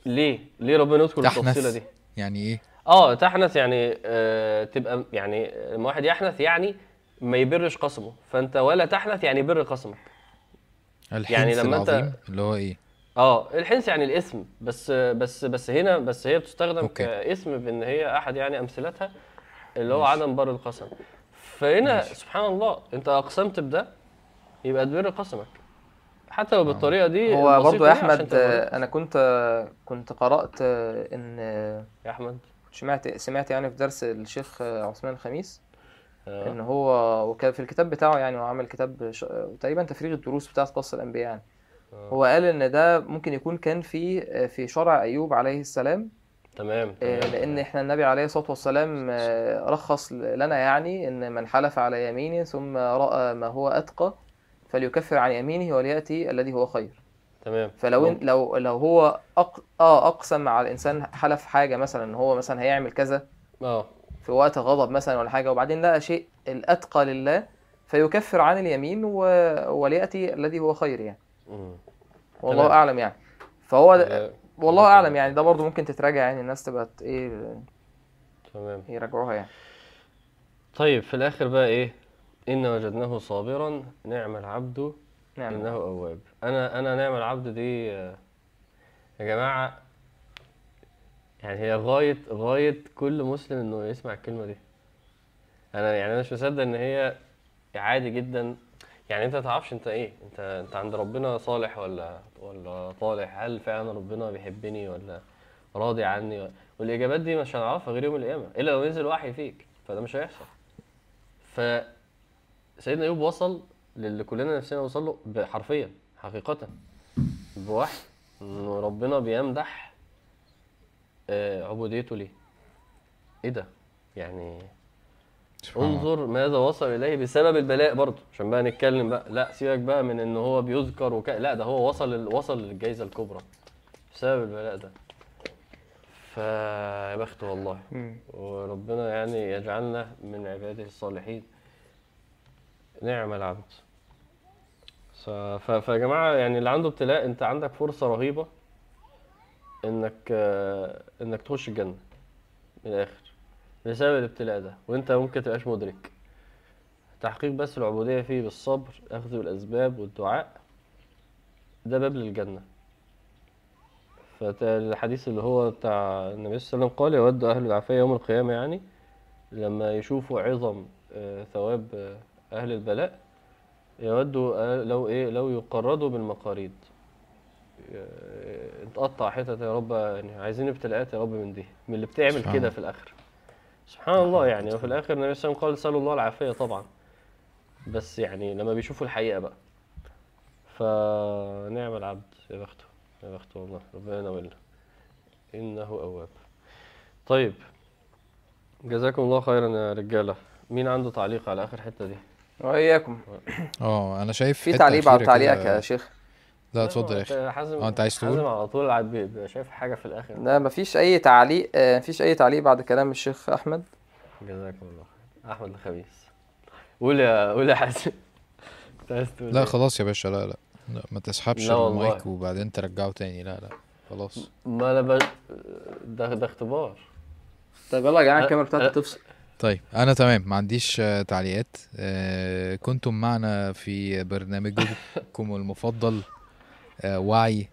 ليه؟ ليه ربنا يذكر التفصيلة دي؟ يعني إيه؟ آه تحنث يعني آه تبقى يعني لما واحد يحنث يعني ما يبرش قسمه. فانت ولا تحنث يعني بر قسمك. الحنث يعني لما العظيم اللي هو إيه؟ آه الحنث يعني الاسم. بس بس بس هنا بس هي بتستخدم أوكي. كاسم بإن هي أحد يعني أمثلتها اللي هو ماشي. عدم بر القسم. فهنا ماشي. سبحان الله انت أقسمت بده يبقى تبر قسمك. حتى لو بالطريقة دي هو برضو يا عشان أحمد آه، أنا كنت كنت قرأت آه، إن آه، يا أحمد. سمعت سمعت يعني في درس الشيخ عثمان الخميس إن آه. هو وكان في الكتاب بتاعه يعني هو كتاب ش... تقريبا تفريغ الدروس بتاعت قصص الأنبياء يعني آه. هو قال إن ده ممكن يكون كان في في شرع أيوب عليه السلام تمام آه، تمام لأن إحنا النبي عليه الصلاة والسلام آه، رخص لنا يعني إن من حلف على يمينه ثم رأى ما هو أتقى فليكفر عن يمينه وليأتي الذي هو خير تمام. فلو إن لو لو هو أق... آه أقسم على الإنسان حلف حاجة مثلا إن هو مثلا هيعمل كذا آه. في وقت غضب مثلا ولا حاجة وبعدين لقى شيء الأتقى لله فيكفر عن اليمين و... وليأتي الذي هو خير يعني. مم. والله تمام. أعلم يعني. فهو آه، والله تمام. اعلم يعني. ده برضو ممكن تتراجع يعني الناس تبقى إيه تمام. يراجعوها يعني. طيب في الآخر بقى إيه؟ ان وجدناه صابرا نعم العبد نعم إنه أواب. أنا أنا نعم العبد دي آه، يا جماعة يعني هي غاية غاية كل مسلم إنه يسمع الكلمة دي. أنا يعني أنا مش مصدق إن هي عادي جدا. يعني أنت تعرفش أنت إيه؟ أنت أنت عند ربنا صالح ولا ولا طالح؟ هل فعلا ربنا بيحبني ولا راضي عني؟ والإجابات دي مش هنعرفها غير يوم القيامة إلا لو نزل وحي فيك. فده مش هيحصل. ف سيدنا أيوب وصل للي كلنا نفسنا نوصل له حرفيا حقيقه. بوحي انه ربنا بيمدح آه، عبوديته ليه. إيه ده؟ يعني. انظر ماذا وصل إليه بسبب البلاء برضه. عشان بقى نتكلم بقى لا سيبك بقى من إن هو بيذكر وك... لا ده هو وصل وصل للجائزة الكبرى بسبب البلاء ده. فيا بخت والله. وربنا يعني يجعلنا من عباده الصالحين. نعم العبد. فيا جماعة يعني اللي عنده ابتلاء انت عندك فرصة رهيبة انك انك تخش الجنة من الآخر بسبب الابتلاء ده وانت ممكن تبقاش مدرك. تحقيق بس العبودية فيه بالصبر اخذ بالأسباب والدعاء ده باب للجنة. فالحديث اللي هو بتاع النبي صلى الله عليه وسلم قال يود أهل العافية يوم القيامة يعني لما يشوفوا عظم آه، ثواب آه، أهل البلاء يودوا آه، لو إيه لو يقرضوا بالمقاريض. آه، تقطع حتت يا رب يعني عايزين ابتلاءات يا رب من دي من اللي بتعمل كده. في الآخر. سبحان الله يعني وفي الآخر النبي صلى الله عليه وسلم قال سألوا الله العافية طبعا. بس يعني لما بيشوفوا الحقيقة بقى. فنعم العبد يا بخته يا بخته والله ربنا ينولنا إنه أواب. طيب جزاكم الله خيرا يا رجالة. مين عنده تعليق على آخر حتة دي؟ وإياكم. آه أنا شايف في تعليق بعد أخيرة تعليقك يا شيخ؟ لا اتفضل يا أخي حازم آه، أنت عايز تقول؟ حازم على طول بيبقى شايف حاجة في الآخر. لا مفيش أي تعليق آه، مفيش أي تعليق بعد كلام الشيخ أحمد. جزاكم الله خير. أحمد الخبيث. قول يا قول يا حازم. أنت عايز تقول لا إيه؟ خلاص يا باشا. لا لا. لا ما تسحبش. المايك وبعدين ترجعه تاني. لا لا. خلاص. ما أنا ب... ده ده اختبار. طيب يلا يا جماعة الكاميرا بتاعتي. تفصل. طيب أنا تمام ما عنديش آه، تعليقات آه، كنتم معنا في برنامجكم المفضل آه، وعي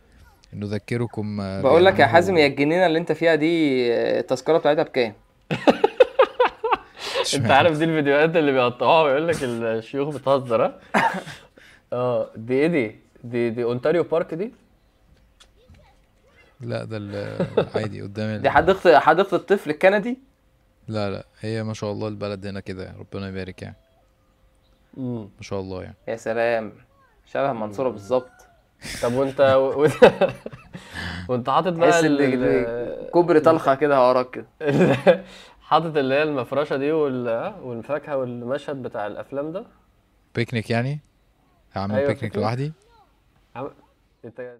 نذكركم بقول لك يا حازم يا الجنينة اللي أنت فيها دي التذكرة بتاعتها بكام أنت عارف دي الفيديوهات اللي بيقطعوها ويقول لك الشيوخ بتهزر ها؟ آه دي إيه دي؟ دي دي أونتاريو بارك دي؟ لا ده ال- عادي قدام دي حديقة حديقة الطفل الكندي لا لا. هي ما شاء الله البلد هنا كده ربنا يبارك يعني. امم ما شاء الله يعني. يا سلام. شبه المنصوره بالظبط. طب وانت وانت وانت حاطط بقى ال- ال- كوبري طلخة كده وراك كده. حاطط اللي هي المفرشة دي وال- والفاكهة والمشهد بتاع الأفلام ده. بيكنيك يعني؟ هعمل أيوة، picnic picnic. لوحدي؟ عم- انت